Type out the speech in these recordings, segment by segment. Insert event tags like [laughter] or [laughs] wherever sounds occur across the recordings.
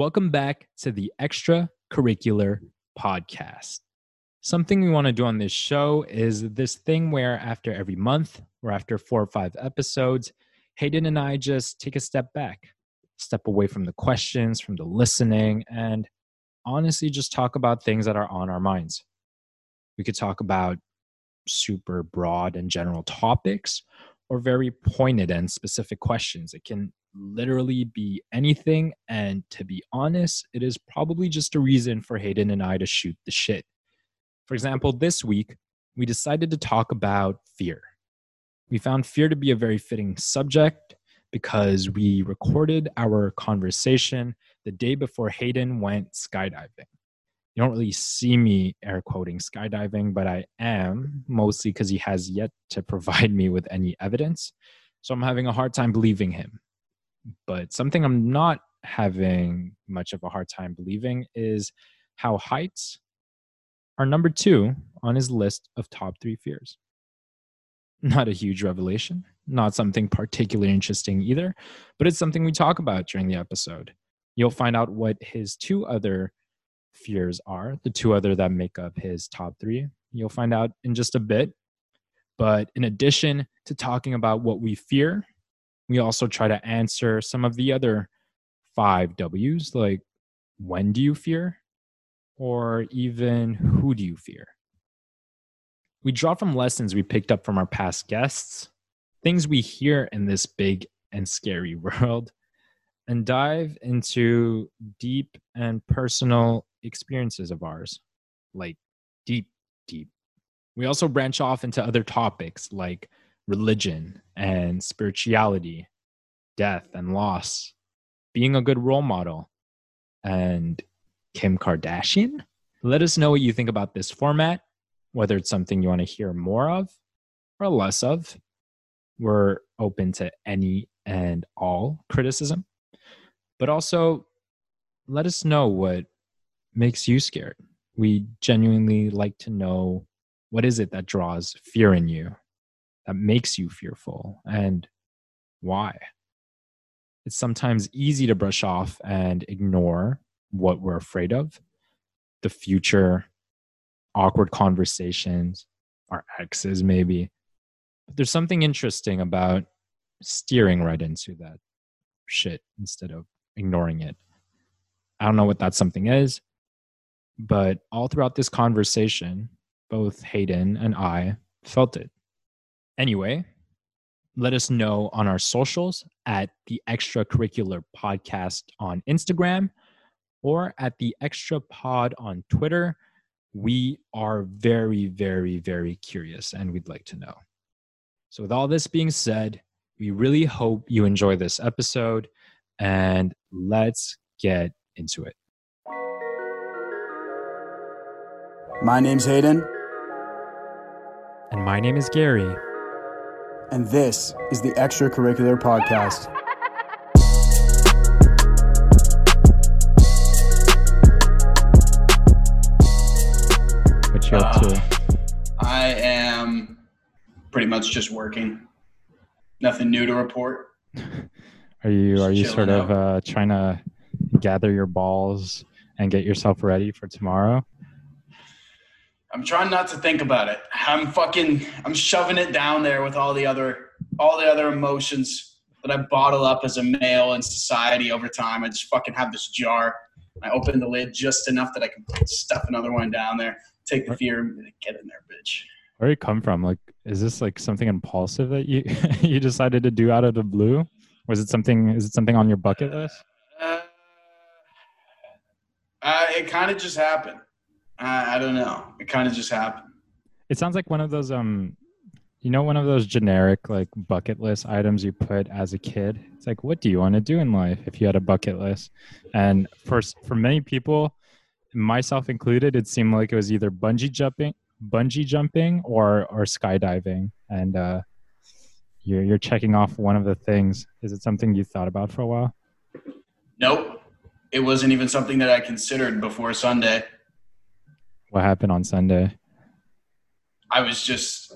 Welcome back to the Extracurricular Podcast. Something we want to do on this show is this thing where after every month or after four or five episodes, Hayden and I just take a step back, step away from the questions, from the listening, and honestly just talk about things that are on our minds. We could talk about super broad and general topics or very pointed and specific questions. It can literally be anything. And to be honest, it is probably just a reason for Hayden and I to shoot the shit. For example, this week, we decided to talk about fear. We found fear to be a very fitting subject because we recorded our conversation the day before Hayden went skydiving. You don't really see me air quoting skydiving, but I am mostly because he has yet to provide [laughs] me with any evidence. So I'm having a hard time believing him. But something I'm not having much of a hard time believing is how heights are number two on his list of top three fears. Not a huge revelation, not something particularly interesting either, but it's something we talk about during the episode. You'll find out what his two other fears are, the two other that make up his top three. You'll find out in just a bit. But in addition to talking about what we fear, we also try to answer some of the other five W's, like when do you fear? Or even who do you fear? We draw from lessons we picked up from our past guests, things we hear in this big and scary [laughs] world, and dive into deep and personal experiences of ours, like deep, deep. We also branch off into other topics like religion and spirituality, death and loss, being a good role model, and Kim Kardashian. Let us know what you think about this format, whether it's something you want to hear more of or less of. We're open to any and all criticism, but also let us know what makes you scared. We genuinely like to know what is it that draws fear in you that makes you fearful and why. It's sometimes easy to brush off and ignore what we're afraid of the future, awkward conversations, our exes, maybe. But there's something interesting about steering right into that shit instead of ignoring it. I don't know what that something is, but all throughout this conversation, both Hayden and I felt it. Anyway, let us know on our socials at the extracurricular podcast on Instagram or at the extra pod on Twitter. We are very, very, very curious and we'd like to know. So, with all this being said, we really hope you enjoy this episode and let's get into it. My name's Hayden. And my name is Gary and this is the Extracurricular Podcast. What you up to? Uh, I am pretty much just working. Nothing new to report. [laughs] Are you just are you sort of uh, trying to gather your balls and get yourself ready for tomorrow? I'm trying not to think about it. I'm fucking I'm shoving it down there with all the other all the other emotions that I bottle up as a male in society over time. I just fucking have this jar. I open the lid just enough that I can stuff another one down there, take the fear and get in there, bitch. Where did it come from? Like, is this like something impulsive that you [laughs] you decided to do out of the blue? Was it something? Is it something on your bucket list? Uh, uh, it kind of just happened. I, I don't know. It kind of just happened. It sounds like one of those um you know one of those generic like bucket list items you put as a kid? It's like what do you want to do in life if you had a bucket list? And for for many people myself included it seemed like it was either bungee jumping bungee jumping or or skydiving. And uh you're you're checking off one of the things. Is it something you thought about for a while? Nope. It wasn't even something that i considered before sunday what happened on Sunday? I was just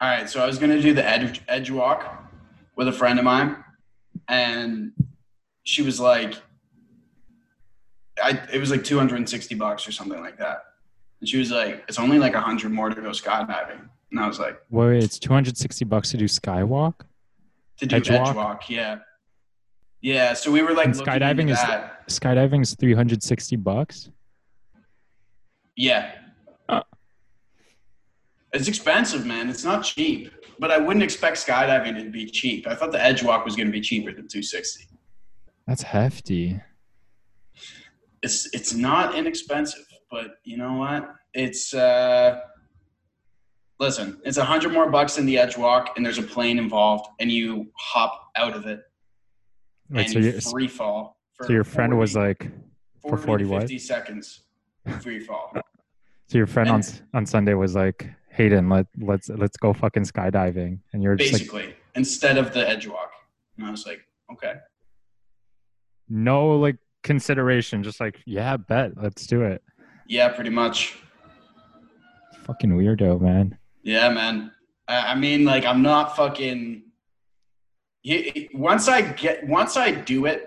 all right. So I was gonna do the edge edge walk with a friend of mine, and she was like, I it was like 260 bucks or something like that. And she was like, "It's only like 100 more to go skydiving." And I was like, Wait, it's 260 bucks to do skywalk? "To do Edge edge walk? walk, yeah, yeah." So we were like, skydiving is- that. Skydiving is 360 bucks. Yeah. Uh. It's expensive, man. It's not cheap, but I wouldn't expect skydiving to be cheap. I thought the edge walk was going to be cheaper than 260. That's hefty. it's it's not inexpensive, but you know what? It's uh listen, it's a hundred more bucks than the edge walk, and there's a plane involved, and you hop out of it Wait, and so, you you free fall. For so your friend 40 was like, for 40 to what? 50 seconds free fall. so your friend on And- s- on Sunday was like, Hayden, let let's let's go fucking skydiving, and you're just like, basically, instead of the edge walk. And I was like, okay. no like consideration, just like, yeah, bet, let's do it. Yeah, pretty much. Fucking weirdo, man. Yeah, man. I, I mean, like, I'm not fucking. Once I get, once I do it,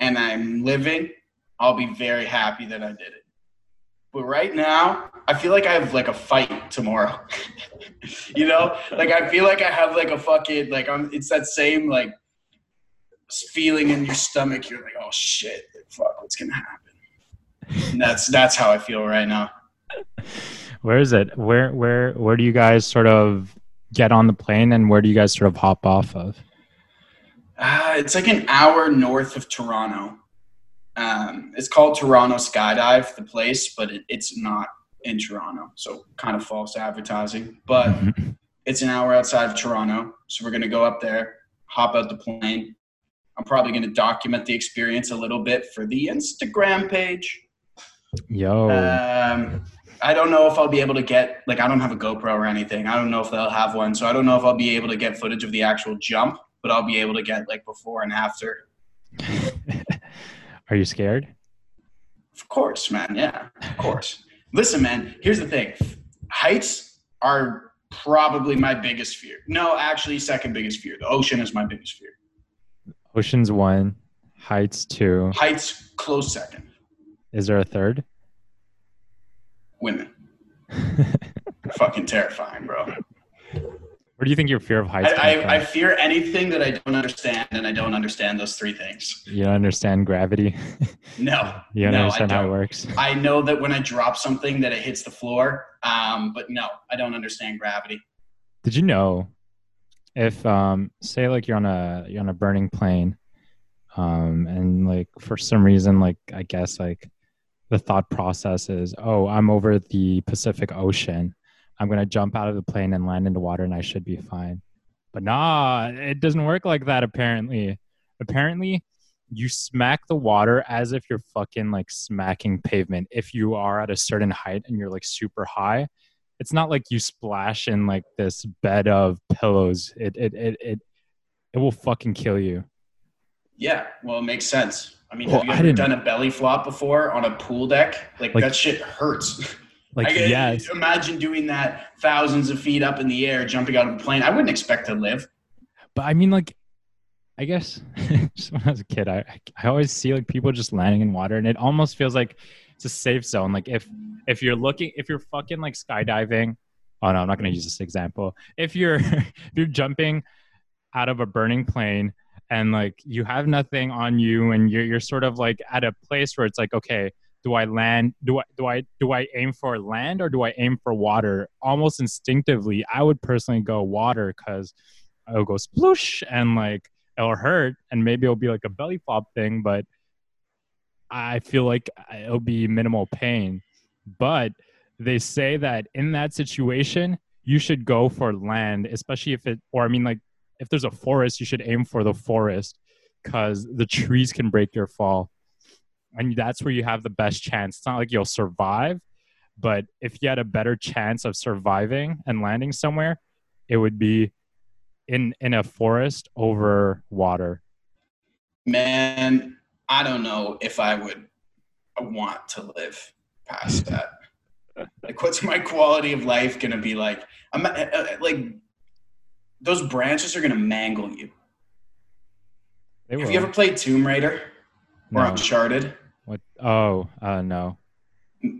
and I'm living, I'll be very happy that I did it. But right now, I feel like I have like a fight tomorrow. [laughs] you know, like I feel like I have like a fucking like I'm. It's that same like feeling in your stomach. You're like, oh shit, fuck, what's gonna happen? And that's that's how I feel right now. Where is it? Where where where do you guys sort of get on the plane, and where do you guys sort of hop off of? Uh, it's like an hour north of Toronto. Um, it's called Toronto Skydive, the place, but it, it's not in Toronto. So kind of false advertising. But Mhm. it's an hour outside of Toronto. So we're going to go up there, hop out the plane. I'm probably going to document the experience a little bit for the Instagram page. Yo, Um, I don't know if I'll be able to get, like, I don't have a GoPro or anything. I don't know if they'll have one. So I don't know if I'll be able to get footage of the actual jump, but I'll be able to get, like, before and after. [laughs] are you scared? Of course, man. Yeah, of course. [laughs] Listen, man, here's the thing heights are probably my biggest fear. No, actually, second biggest fear. The ocean is my biggest fear. Ocean's one, heights two. Heights, close second. Is there a third? Women. [laughs] Fucking terrifying, bro. Where do you think your fear of heights I, I, I fear anything that I don't understand, and I don't understand those three things. You don't understand gravity. [laughs] No. [laughs] you don't no, understand I how it works. [laughs] I know that when I drop something that it hits the floor, um, but no, I don't understand gravity. Did you know if um say like you're on a you're on a burning plane um and like for some reason like I guess like the thought process is oh I'm over the Pacific Ocean I'm going to jump out of the plane and land into water and I should be fine. But nah, it doesn't work like that apparently. Apparently you smack the water as if you're fucking like smacking pavement if you are at a certain height and you're like super high it's not like you splash in like this bed of pillows. It it it it, it will fucking kill you. Yeah, well, it makes sense. I mean, Well, have you I ever done a belly flop before on a pool deck? Like, Like- that shit hurts. [laughs] Like I can yes, imagine doing that thousands of feet up in the air, jumping out of a plane. I wouldn't expect to live. but I mean like, I guess [laughs] just when I was a kid, I I always see like people just landing in water, and it almost feels like it's a safe zone. Like if if you're looking, if you're fucking like skydiving. Oh no, I'm not gonna use this example. If you're [laughs] if you're jumping out of a burning plane and like you have nothing on you and you're you're sort of like at a place where it's like okay do i land do i do i do i aim for land or do i aim for water almost instinctively i would personally go water because it'll go sploosh and like it'll hurt and maybe it'll be like a belly flop thing but i feel like it'll be minimal pain but they say that in that situation you should go for land especially if it or i mean like if there's a forest, you should aim for the forest because the trees can break your fall. And that's where you have the best chance. It's not like you'll survive, but if you had a better chance of surviving and landing somewhere, it would be in in a forest over water. Man, I don't know if I would want to live past that. [laughs] like, what's my quality of life gonna be like? I'm uh, uh, like, those branches are gonna mangle you. They Have will. you ever played Tomb Raider or No. Uncharted? What? Oh, uh, no.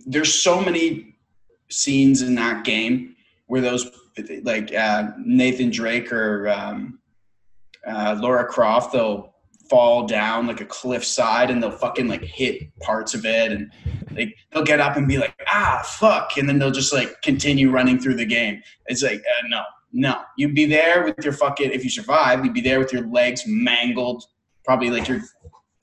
There's so many scenes in that game where those like uh, Nathan Drake or um, uh, Lara Croft, they'll fall down like a cliff side and they'll fucking like hit parts of it and like they'll get up and be like ah fuck and then they'll just like continue running through the game. It's like uh, no, no, you'd be there with your fucking if you survive, you'd be there with your legs mangled, probably like your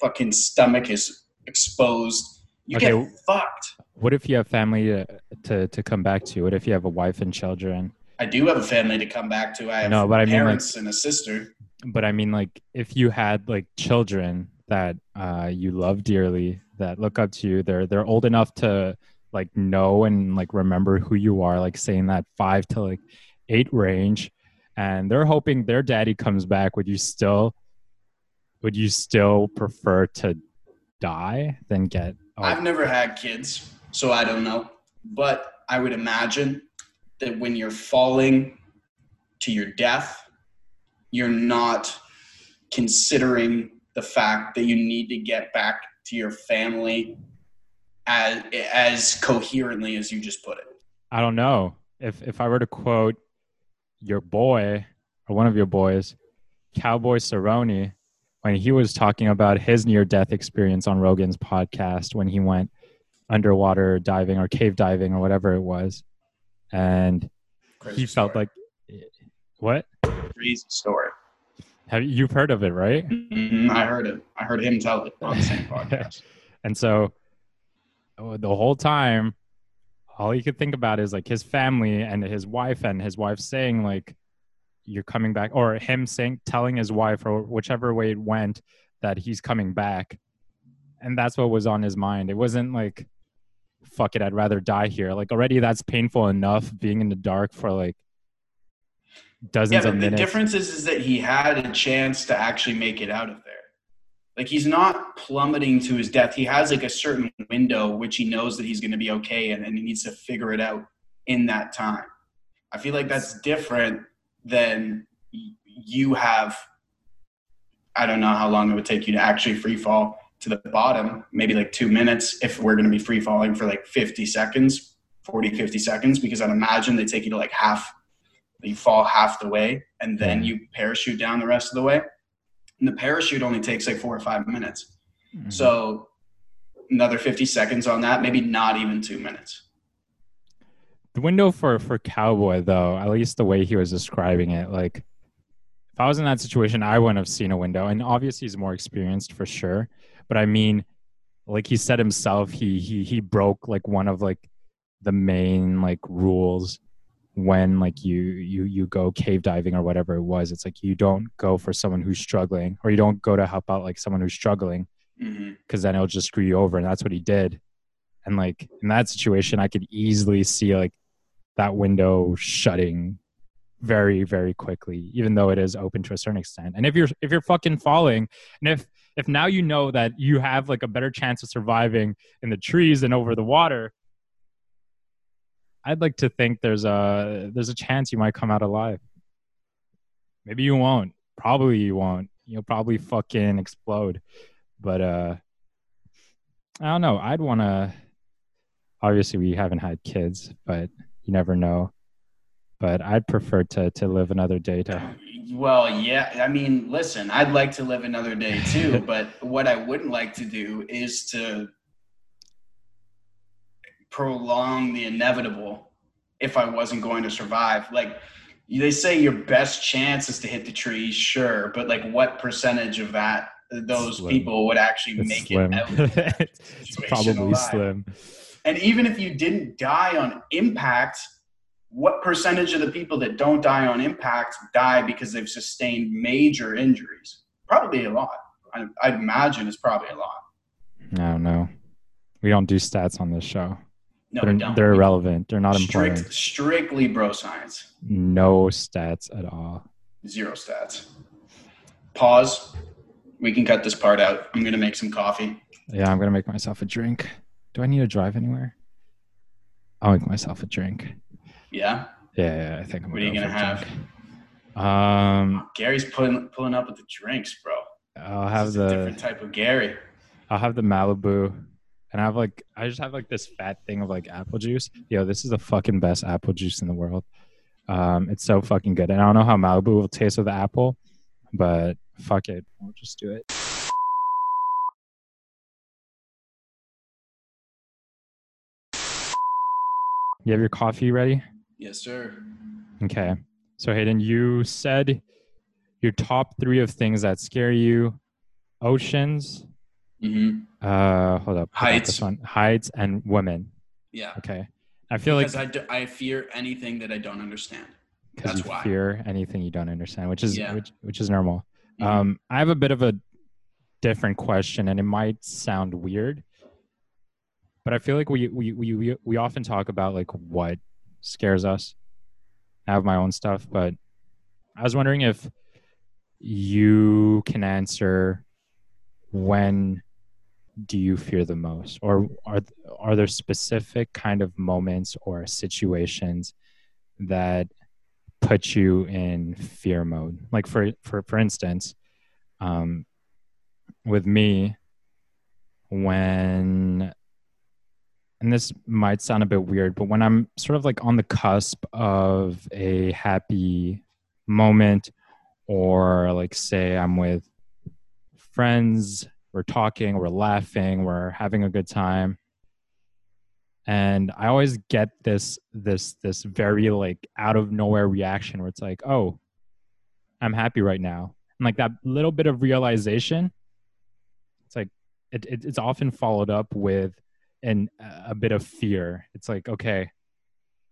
fucking stomach is exposed. You Okay. get fucked. What if you have family to, to to come back to? What if you have a wife and children? I do have a family to come back to. I have No, but I mean, like- parents and a sister. But I mean, like, if you had like children that uh, you love dearly, that look up to you, they're they're old enough to like know and like remember who you are, like saying that five to like eight range, and they're hoping their daddy comes back. Would you still? Would you still prefer to die than get? Oh, I've never had kids, so I don't know. But I would imagine that when you're falling to your death, you're not considering the fact that you need to get back to your family as as coherently as you just put it. I don't know if if I were to quote your boy or one of your boys, Cowboy Cerrone, when he was talking about his near death experience on Rogan's podcast when he went underwater diving or cave diving or whatever it was, and Crazy he felt story. like what crazy story. have you've heard of it right? Mhm, I heard it. I heard him tell it on the same [laughs] podcast. And so oh, the whole time, all he could think about is like his family and his wife, and his wife saying, like, you're coming back, or him saying, telling his wife, or whichever way it went, that he's coming back. And that's what was on his mind. It wasn't like, fuck it, I'd rather die here. Like, already that's painful enough being in the dark for like dozens Yeah, of but the minutes. difference is, is that he had a chance to actually make it out of there. Like he's not plummeting to his death. He has like a certain window which he knows that he's going to be okay in, and he needs to figure it out in that time. I feel like that's different than y- you have. I don't know how long it would take you to actually free fall to the bottom. Maybe like two minutes if we're going to be free falling for like 50 seconds, 40, 50 seconds, because I'd imagine they take you to like half you fall half the way and then Mhm. you parachute down the rest of the way. And the parachute only takes like four or five minutes. Mhm. So another 50 seconds on that, maybe not even two minutes. The window for for cowboy though at least the way he was describing it like if i was in that situation i wouldn't have seen a window. And obviously he's more experienced for sure. But i mean like he said himself he he he broke like one of like the main like rules when like you you you go cave diving or whatever it was. It's like you don't go for someone who's struggling or you don't go to help out like someone who's struggling mm-hmm. because then it'll just screw you over and that's what he did. And like in that situation i could easily see like that window shutting very very quickly even though it is open to a certain extent. And if you're if you're fucking falling and if if now you know that you have like a better chance of surviving in the trees than over the water i'd like to think there's a there's a chance you might come out alive. Maybe you won't. Probably you won't. You'll probably fucking explode. But uh i don't know. I'd want to obviously we haven't had kids but you never know but i'd prefer to to live another day to Well, yeah. I mean, listen, I'd like to live another day too, [laughs] but what I wouldn't like to do is to prolong the inevitable if I wasn't going to survive. Like they say your best chance is to hit the trees, sure, but like what percentage of that those Slim. people would actually it's make slim it out? [laughs] it's probably alive? slim And even if you didn't die on impact, what percentage of the people that don't die on impact die because they've sustained major injuries? Probably a lot. I, I'd imagine it's probably a lot. i don't know we don't do stats on this show No, they're, they're irrelevant they're not important strictly bro science. no stats at all Zero stats. Pause. We can cut this part out. I'm gonna make some coffee. yeah i'm gonna make myself a drink do i need to drive anywhere i'll make myself a drink Yeah. yeah, yeah i think i'm going to. What are you gonna have? um Gary's pulling pulling up with the drinks, bro. i'll This have the different type of Gary. I'll have the Malibu and I have like I just have like this fat thing of like apple juice. Yo, this is the fucking best apple juice in the world. Um, it's so fucking good. And I don't know how Malibu will taste with the apple, but fuck it, we'll just do it. You have your coffee ready? Yes, sir. Okay. So Hayden, you said your top three of things that scare you: oceans, Mm-hmm. uh, hold up, hold up, Heights. this one, heights, and women. Yeah. Okay. I feel because like I, I fear anything that I don't understand. because you why. fear anything you don't understand, which is Yeah. which, which is normal. Mhm. Um, I have a bit of a different question, and it might sound weird, but I feel like we we we we, often talk about like what scares us. I have my own stuff, but I was wondering if you can answer when do you fear the most, or are are there specific kind of moments or situations that put you in fear mode like for for for instance um with me when and this might sound a bit weird but when i'm sort of like on the cusp of a happy moment or like say i'm with friends we're talking we're laughing we're having a good time and i always get this this this very like out of nowhere reaction where it's like oh i'm happy right now. And like that little bit of realization it's like it, it it's often followed up with an a bit of fear it's like okay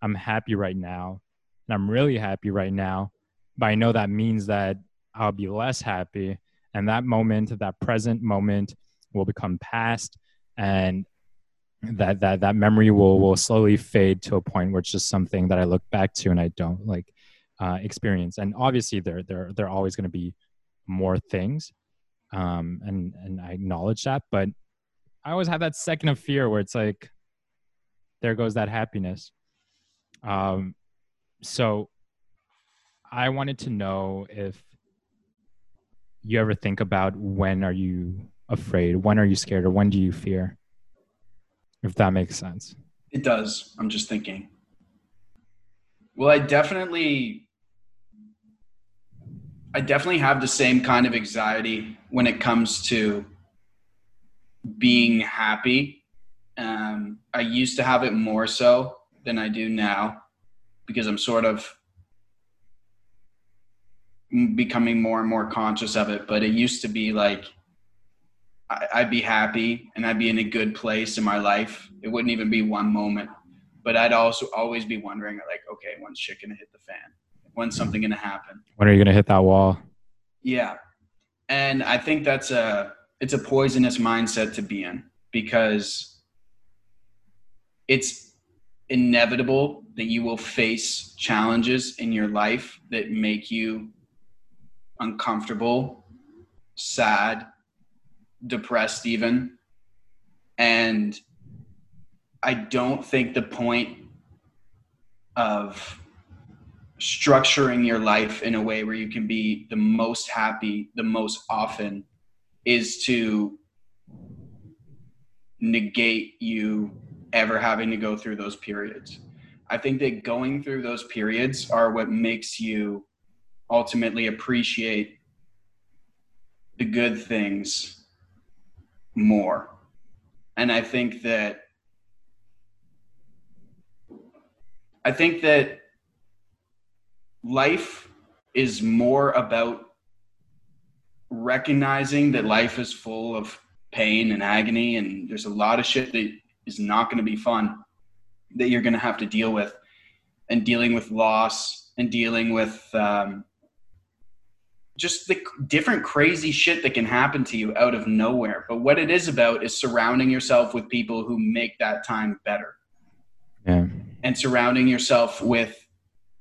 i'm happy right now and i'm really happy right now but i know that means that i'll be less happy and that moment that present moment will become past and that that that memory will will slowly fade to a point where it's just something that I look back to and I don't like uh, experience. And obviously, there there there are always going to be more things, um, and and I acknowledge that. But I always have that second of fear where it's like, there goes that happiness. Um, so I wanted to know if you ever think about when are you afraid, when are you scared, or when do you fear? if that makes sense. It does. I'm just thinking. Well, I definitely I definitely have the same kind of anxiety when it comes to being happy. Um, I used to have it more so than I do now because I'm sort of becoming more and more conscious of it. But it used to be like I- I'd be happy and I'd be in a good place in my life. It wouldn't even be one moment, but I'd also always be wondering, like, okay, when's shit gonna hit the fan? When's something gonna happen? When are you going to hit that wall? Yeah, and I think that's a it's a poisonous mindset to be in because it's inevitable that you will face challenges in your life that make you uncomfortable, sad, depressed even. And i don't think the point of structuring your life in a way where you can be the most happy the most often is to negate you ever having to go through those periods i think that going through those periods are what makes you ultimately appreciate the good things more. And I think that I think that life is more about recognizing that life is full of pain and agony and there's a lot of shit that is not going to be fun that you're going to have to deal with and dealing with loss and dealing with um, just the different crazy shit that can happen to you out of nowhere. But what it is about is surrounding yourself with people who make that time better Yeah. and surrounding yourself with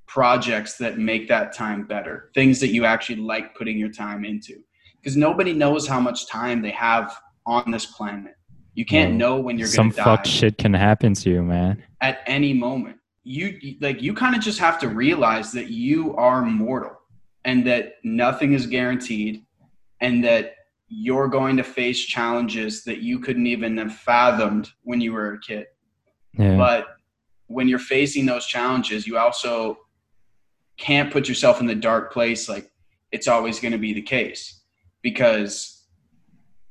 projects that make that time better, things that you actually like putting your time into. Because nobody knows how much time they have on this planet. You can't No. know when you're Some going to die fuck shit can happen to you, man. at any moment. You like you kind of just have to realize that you are mortal and that nothing is guaranteed and that you're going to face challenges that you couldn't even have fathomed when you were a kid. Yeah. But when you're facing those challenges, you also can't put yourself in the dark place like it's always going to be the case because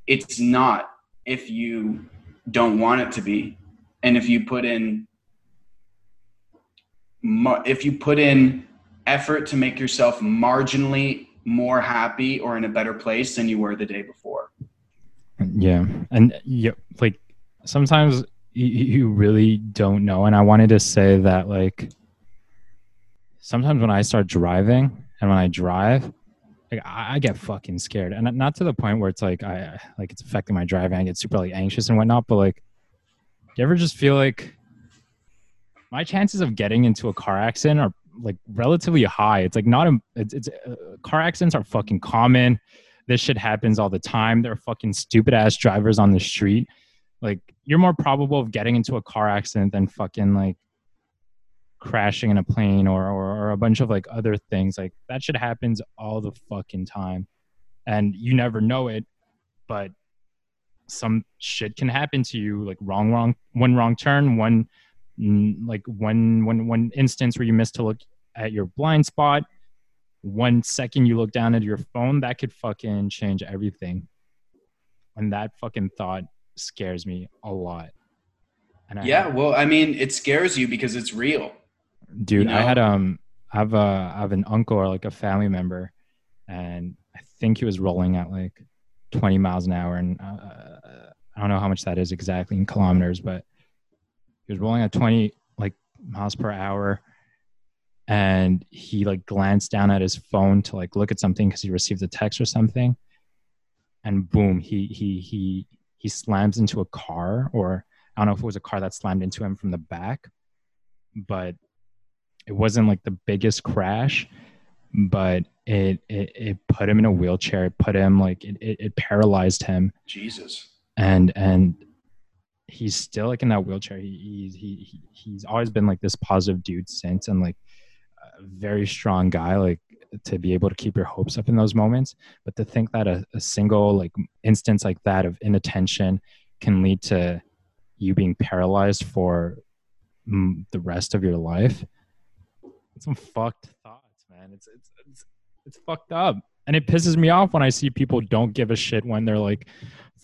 it's not if you don't want it to be. And if you put in if you put in effort to make yourself marginally more happy or in a better place than you were the day before. Yeah, and yeah, like sometimes you, really don't know. And I wanted to say that like sometimes when I start driving and when I drive, like I, I get fucking scared, and not to the point where it's like I like it's affecting my driving. I get super like anxious and whatnot. But like, do you ever just feel like my chances of getting into a car accident are like relatively high. It's like not a it's, it's uh, car accidents are fucking common. This shit happens all the time. There are fucking stupid ass drivers on the street. Like you're more probable of getting into a car accident than fucking like crashing in a plane or, or or a bunch of like other things. Like that shit happens all the fucking time. And you never know it, but some shit can happen to you like wrong wrong one wrong turn, one like one one one instance where you miss to look at your blind spot one second you look down at your phone that could fucking change everything and that fucking thought scares me a lot and Yeah, well, I mean, it scares you because it's real. Dude i had um i have a i have an uncle or like a family member and i think he was rolling at like 20 miles an hour and uh, i don't know how much that is exactly in kilometers but he was rolling at 20 like miles per hour and he like glanced down at his phone to like look at something because he received a text or something and boom he he he he slams into a car or i don't know if it was a car that slammed into him from the back but it wasn't like the biggest crash but it it, it put him in a wheelchair. It put him like it, it, it paralyzed him. Jesus. and and he's still like in that wheelchair. He, he he he he's always been like this positive dude since and like a very strong guy like to be able to keep your hopes up in those moments. But to think that a, a single like instance like that of inattention can lead to you being paralyzed for the rest of your life some fucked thoughts man. It's it's it's, it's fucked up. And it pisses me off when i see people don't give a shit when they're like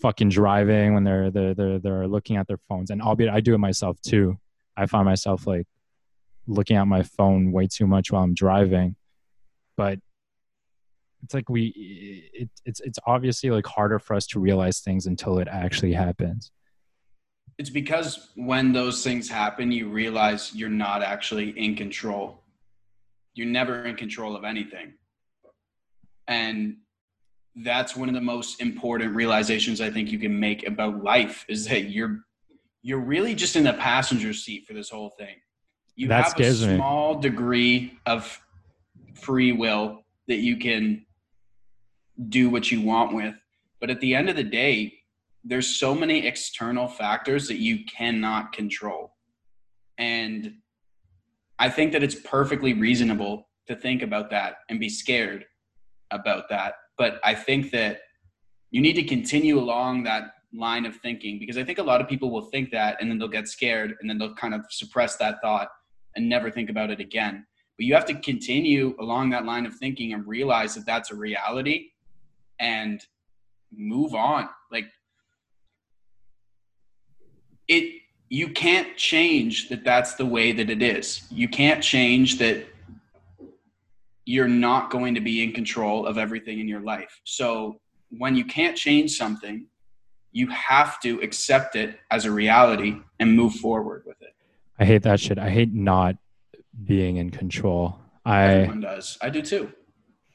fucking driving when they're they're they're, they're looking at their phones. And albeit i do it myself too. I find myself like looking at my phone way too much while i'm driving. But it's like we it, it's it's obviously like harder for us to realize things until it actually happens. It's because when those things happen, you realize you're not actually in control. You're never in control of anything. And that's one of the most important realizations I think you can make about life is that you're you're really just in the passenger seat for this whole thing. You That have a scares me. small degree of free will that you can do what you want with. But at the end of the day, there's so many external factors that you cannot control. And I think that it's perfectly reasonable to think about that and be scared about that. But I think that you need to continue along that line of thinking because I think a lot of people will think that and then they'll get scared and then they'll kind of suppress that thought and never think about it again. But you have to continue along that line of thinking and realize that that's a reality and move on. Like it you can't change that that's the way that it is. You can't change that you're not going to be in control of everything in your life. So when you can't change something, you have to accept it as a reality and move forward with it. i hate that shit i hate not being in control i Everyone does. I do too.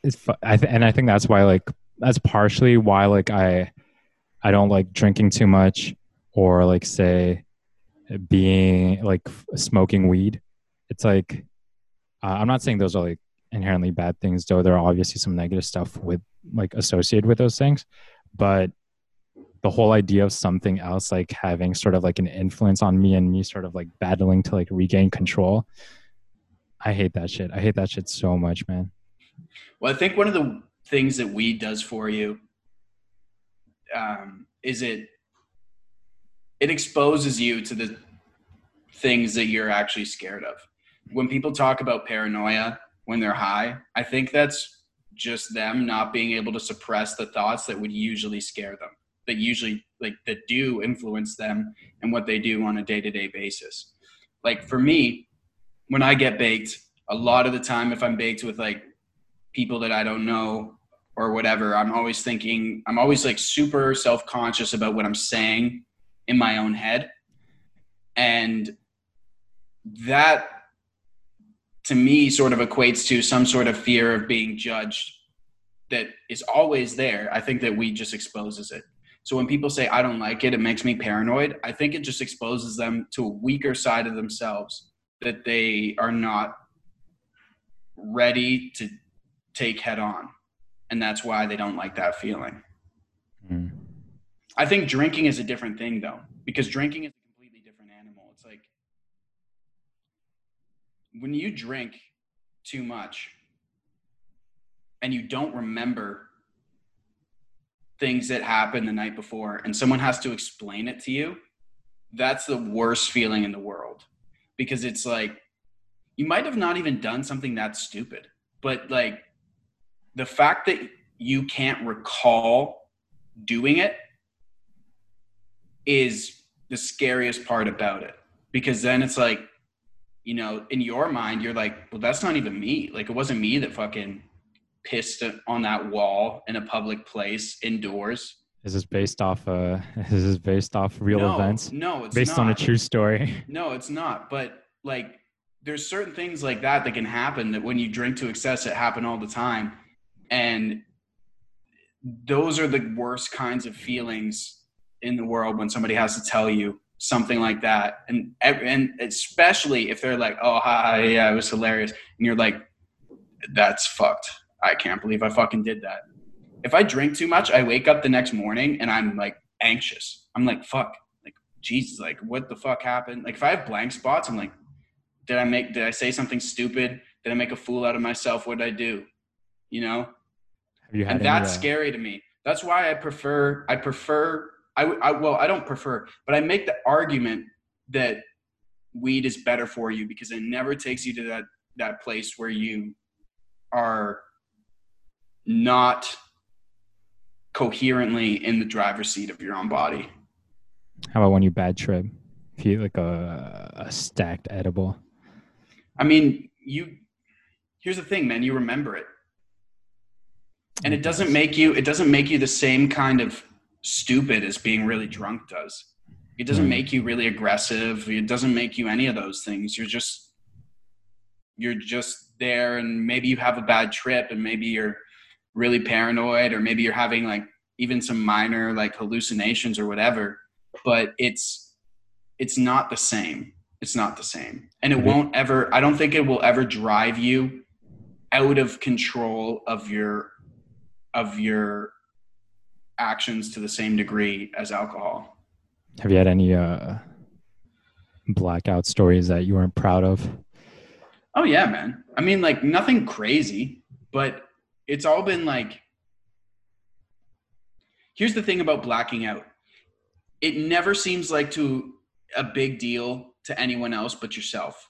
it's fu- I th- and I think that's why like that's partially why like I I don't like drinking too much or like say being like smoking weed. It's like uh, I'm not saying those are like inherently bad things, though there are obviously some negative stuff with like associated with those things, but the whole idea of something else like having sort of like an influence on me and me sort of like battling to like regain control. I hate that shit. I hate that shit so much, man. Well, I think one of the things that weed does for you um, is it it exposes you to the things that you're actually scared of. When people talk about paranoia when they're high, I think that's just them not being able to suppress the thoughts that would usually scare them, that usually like that do influence them and what they do on a day-to-day basis. Like for me, when I get baked, a lot of the time if I'm baked with like people that I don't know or whatever, I'm always thinking, I'm always like super self conscious about what I'm saying in my own head. And that to me sort of equates to some sort of fear of being judged that is always there. I think that we just exposes it. So when people say, I don't like it, it makes me paranoid, I think it just exposes them to a weaker side of themselves that they are not ready to take head on and that's why they don't like that feeling. Mm. I think drinking is a different thing though, because drinking is a completely different animal. It's like when you drink too much and you don't remember things that happened the night before and someone has to explain it to you, that's the worst feeling in the world because it's like you might have not even done something that stupid, but like the fact that you can't recall doing it is the scariest part about it. Because then it's like you know in your mind you're like well that's not even me. Like it wasn't me that fucking pissed on that wall in a public place indoors. Is this based off uh [laughs] is this based off real no, events? no it's based not. on a true story? [laughs] No it's not. But like there's certain things like that that can happen that when you drink to excess it happen all the time. And those are the worst kinds of feelings in the world when somebody has to tell you something like that. And and especially if they're like oh hi yeah it was hilarious. And you're like that's fucked. I can't believe i fucking did that. If i drink too much i wake up the next morning and i'm like anxious. I'm like fuck. Like jesus like what the fuck happened? Like if i have blank spots i'm like did i make did i say something stupid? Did i make a fool out of myself? What did i do? You know? And any, that's uh... scary to me. That's why i prefer i prefer I, I well i don't prefer but i make the argument that weed is better for you because it never takes you to that that place where you are not coherently in the driver's seat of your own body. How about when you bad trip? If you like a, a stacked edible. I mean you here's the thing man you remember it. And it doesn't make you it doesn't make you the same kind of stupid as being really drunk does. It doesn't hmm. make you really aggressive. It doesn't make you any of those things. You're just you're just there and maybe you have a bad trip and maybe you're really paranoid or maybe you're having like even some minor like hallucinations or whatever but it's it's not the same. It's not the same. And it won't ever i don't think it will ever drive you out of control of your of your actions to the same degree as alcohol. Have you had any uh, blackout stories that you weren't proud of? Oh yeah, man. I mean, like nothing crazy, but it's all been like. Here's the thing about blacking out. It never seems like to a big deal to anyone else but yourself.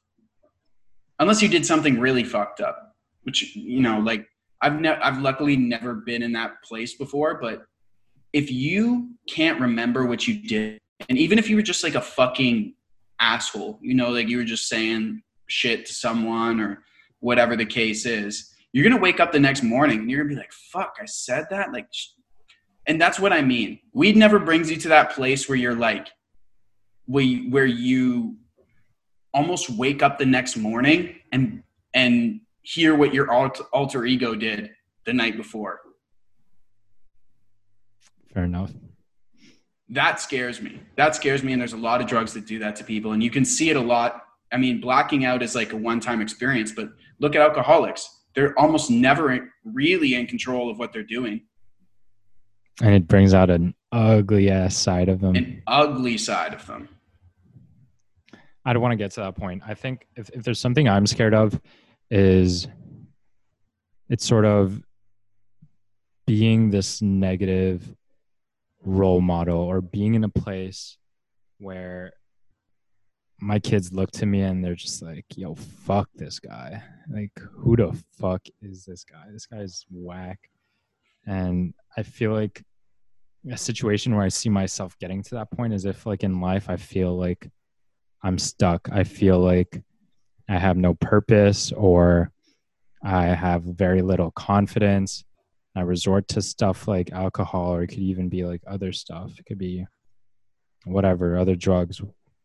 Unless you did something really fucked up, which you know, like I've never, I've luckily never been in that place before, but if you can't remember what you did, and even if you were just like a fucking asshole, you know, like you were just saying shit to someone or whatever the case is, you're gonna wake up the next morning and you're gonna be like, "Fuck, I said that." Like, and that's what I mean. Weed never brings you to that place where you're like, where you, where you almost wake up the next morning and and hear what your alter ego did the night before. Fair enough. That scares me. That scares me. And there's a lot of drugs that do that to people. And you can see it a lot. I mean, blacking out is like a one time experience, but look at alcoholics. They're almost never really in control of what they're doing. And it brings out an ugly ass side of them. An ugly side of them. I don't want to get to that point. I think if, if there's something I'm scared of, is it's sort of being this negative role model or being in a place where my kids look to me and they're just like, yo, fuck this guy. Like, who the fuck is this guy? This guy's whack. And I feel like a situation where I see myself getting to that point is if, like, in life, I feel like I'm stuck. I feel like I have no purpose or I have very little confidence. I resort to stuff like alcohol, or it could even be like other stuff. It could be whatever, other drugs,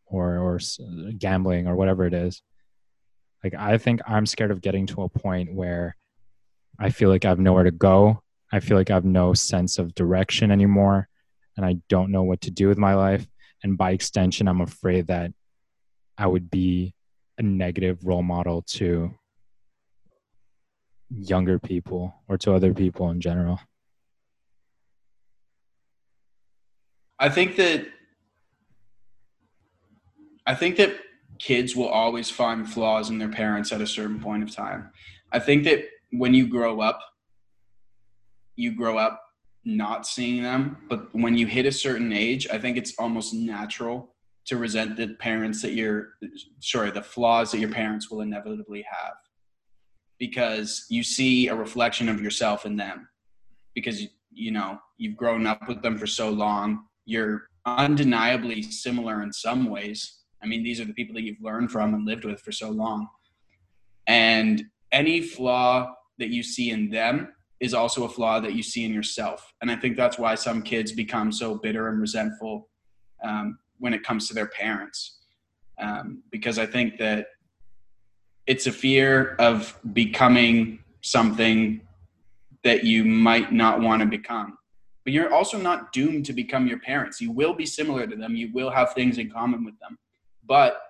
or or gambling or whatever it is. Like i think i'm scared of getting to a point where i feel like i have nowhere to go. I feel like i have no sense of direction anymore and i don't know what to do with my life. And by extension i'm afraid that i would be a negative role model to younger people or to other people in general i think that I think that kids will always find flaws in their parents at a certain point of time. I think that when you grow up, you grow up not seeing them, but when you hit a certain age, I think it's almost natural to resent the parents that you're sorry, the flaws that your parents will inevitably have. Because you see a reflection of yourself in them. Because you know, you've grown up with them for so long, you're undeniably similar in some ways I mean, these are the people that you've learned from and lived with for so long. And any flaw that you see in them is also a flaw that you see in yourself. And I think that's why some kids become so bitter and resentful um, when it comes to their parents. Um, because I think that it's a fear of becoming something that you might not want to become. But you're also not doomed to become your parents. You will be similar to them, you will have things in common with them but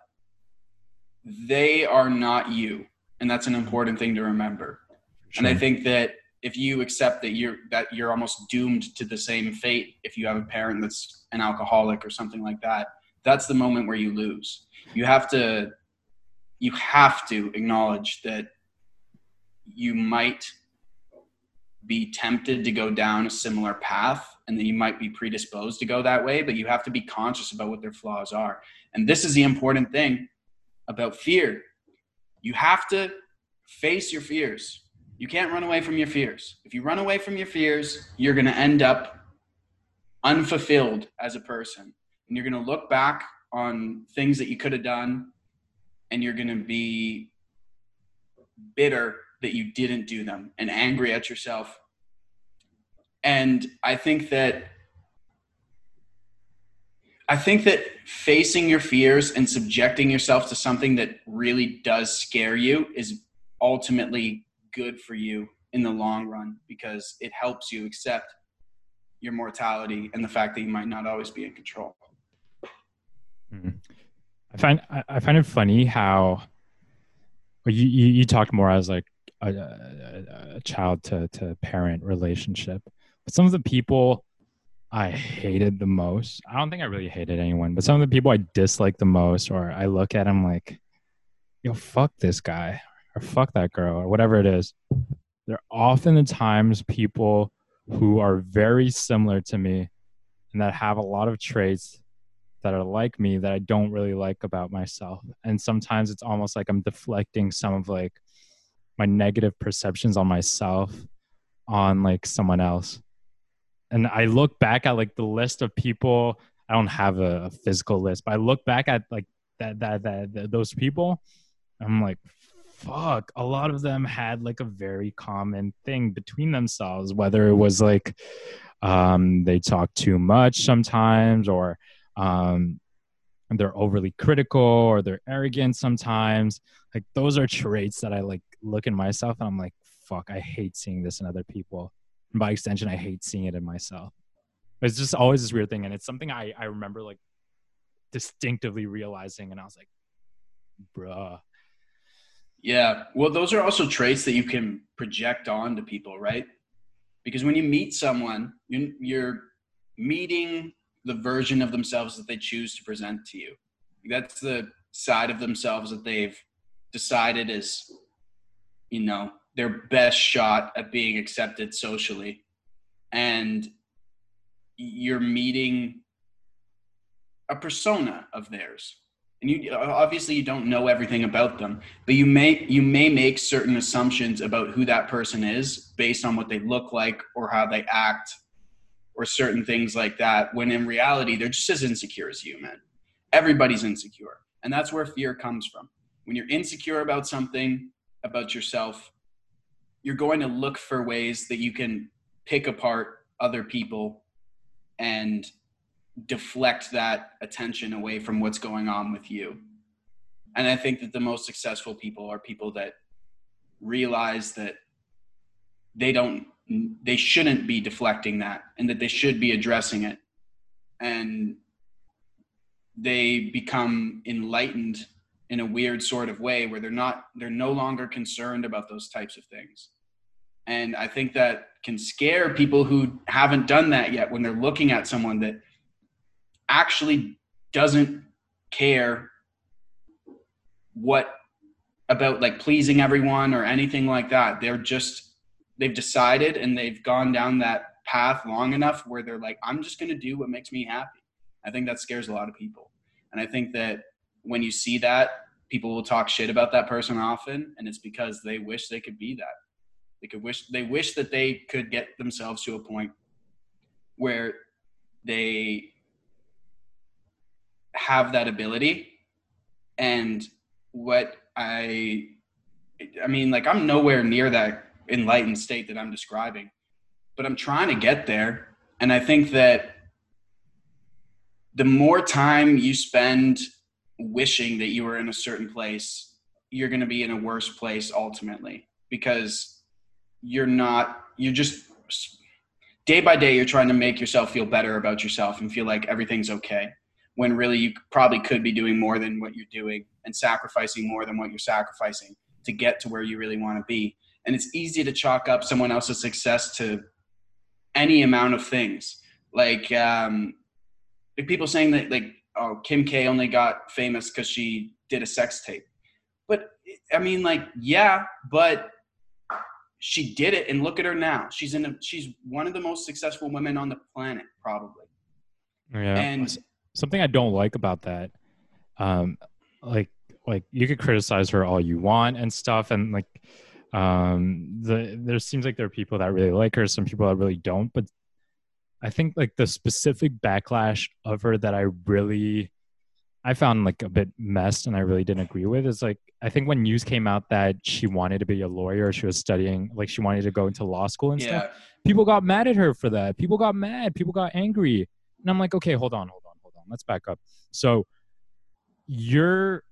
they are not you and that's an important thing to remember sure. and i think that if you accept that you're that you're almost doomed to the same fate if you have a parent that's an alcoholic or something like that that's the moment where you lose you have to you have to acknowledge that you might be tempted to go down a similar path and that you might be predisposed to go that way but you have to be conscious about what their flaws are and this is the important thing about fear. You have to face your fears. You can't run away from your fears. If you run away from your fears, you're going to end up unfulfilled as a person. And you're going to look back on things that you could have done and you're going to be bitter that you didn't do them and angry at yourself. And I think that I think that facing your fears and subjecting yourself to something that really does scare you is ultimately good for you in the long run because it helps you accept your mortality and the fact that you might not always be in control. Mm-hmm. I find I find it funny how you you, you talked more as like a, a, a child to to parent relationship, but some of the people I hated the most. I don't think I really hated anyone, but some of the people I dislike the most, or I look at them like, yo, fuck this guy, or fuck that girl, or whatever it is. They're often the times people who are very similar to me and that have a lot of traits that are like me that I don't really like about myself. And sometimes it's almost like I'm deflecting some of like my negative perceptions on myself on like someone else and I look back at like the list of people. I don't have a, a physical list, but I look back at like that, that that that those people. I'm like, fuck. A lot of them had like a very common thing between themselves, whether it was like um, they talk too much sometimes, or um, they're overly critical, or they're arrogant sometimes. Like those are traits that I like look in myself, and I'm like, fuck. I hate seeing this in other people and by extension i hate seeing it in myself it's just always this weird thing and it's something i i remember like distinctively realizing and i was like bruh yeah well those are also traits that you can project on to people right because when you meet someone you're meeting the version of themselves that they choose to present to you. That's the side of themselves that they've decided is you know their best shot at being accepted socially. And you're meeting a persona of theirs. And you obviously you don't know everything about them but you may you may make certain assumptions about who that person is based on what they look like or how they act or certain things like that when in reality they're just as insecure as you man everybody's insecure and that's where fear comes from when you're insecure about something about yourself you're going to look for ways that you can pick apart other people and deflect that attention away from what's going on with you. And I think that the most successful people are people that realize that they don't they shouldn't be deflecting that and that they should be addressing it and they become enlightened in a weird sort of way where they're not they're no longer concerned about those types of things and i think that can scare people who haven't done that yet when they're looking at someone that actually doesn't care what about like pleasing everyone or anything like that. They're just they've decided and they've gone down that path long enough where they're like, I'm just gonna do what makes me happy. I think that scares a lot of people. And I think that when you see that, people will talk shit about that person often, and it's because they wish they could be that. They could wish they wish that they could get themselves to a point where they have that ability and what i i mean like i'm nowhere near that enlightened state that i'm describing but i'm trying to get there and i think that the more time you spend wishing that you were in a certain place you're going to be in a worse place ultimately because you're not you're just day by day you're trying to make yourself feel better about yourself and feel like everything's okay when really you probably could be doing more than what you're doing and sacrificing more than what you're sacrificing to get to where you really want to be. And it's easy to chalk up someone else's success to any amount of things. Like, um, like people saying that like, oh, Kim K only got famous because she did a sex tape. But I mean, like, yeah, but she did it, and look at her now. She's in a, she's one of the most successful women on the planet, probably. Yeah. And something I don't like about that, um, like like you could criticize her all you want and stuff, and like um, the there seems like there are people that really like her, some people that really don't, but I think like the specific backlash of her that I really I found like a bit messed and I really didn't agree with is like I think when news came out that she wanted to be a lawyer, she was studying like she wanted to go into law school and yeah. stuff. People got mad at her for that. People got mad. People got angry. And I'm like, okay, hold on, hold on, hold on let's back up. So you're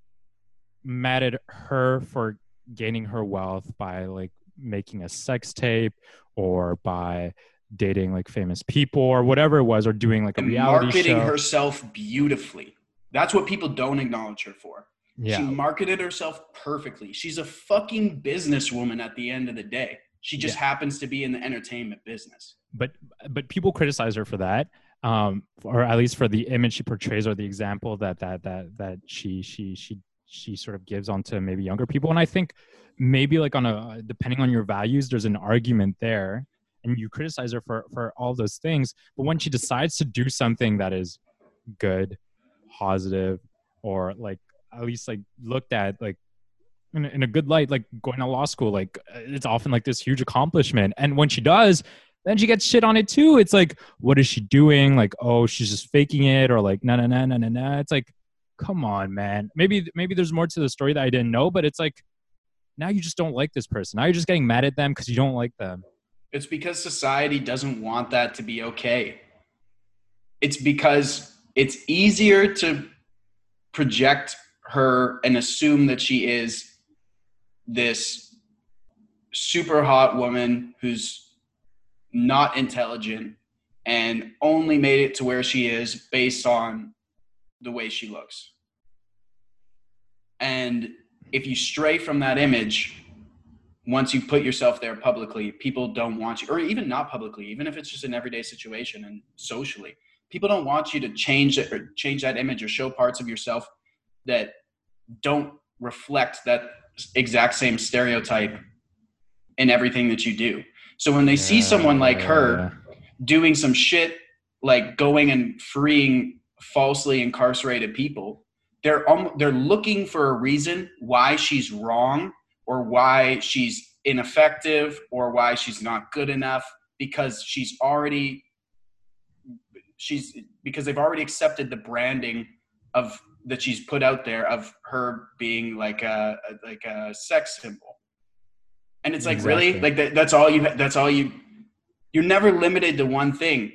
mad at her for gaining her wealth by like making a sex tape or by dating like famous people or whatever it was or doing like a and reality marketing show. herself beautifully. That's what people don't acknowledge her for. yeah. She marketed herself perfectly. She's a fucking businesswoman at the end of the day. She just Yeah. happens to be in the entertainment business. but but people criticize her for that um or at least for the image she portrays or the example that that that that she she she she sort of gives onto maybe younger people and i think maybe like on a depending on your values there's an argument there and you criticize her for for all those things but when she decides to do something that is good positive or like at least like looked at like in a, in a good light like going to law school like uh, it's often like this huge accomplishment and when she does then she gets shit on it too. It's like, what is she doing? Like, oh, she's just faking it, or like, na na na na na na. It's like, come on, man. Maybe maybe there's more to the story that I didn't know, but it's like, now you just don't like this person. Now you're just getting mad at them because you don't like them. It's because society doesn't want that to be okay. It's because it's easier to project her and assume that she is this super hot woman who's not intelligent and only made it to where she is based on the way she looks. And if you stray from that image, once you put yourself there publicly, people don't want you, or even not publicly, even if it's just an everyday situation and socially, people don't want you to change it or change that image or show parts of yourself that don't reflect that exact same stereotype in everything that you do. So when they see someone like her doing some shit like going and freeing falsely incarcerated people they're um, they're looking for a reason why she's wrong or why she's ineffective or why she's not good enough because she's already she's because they've already accepted the branding of that she's put out there of her being like a like a sex symbol. And it's like exactly. really like that, that's all you that's all you you're never limited to one thing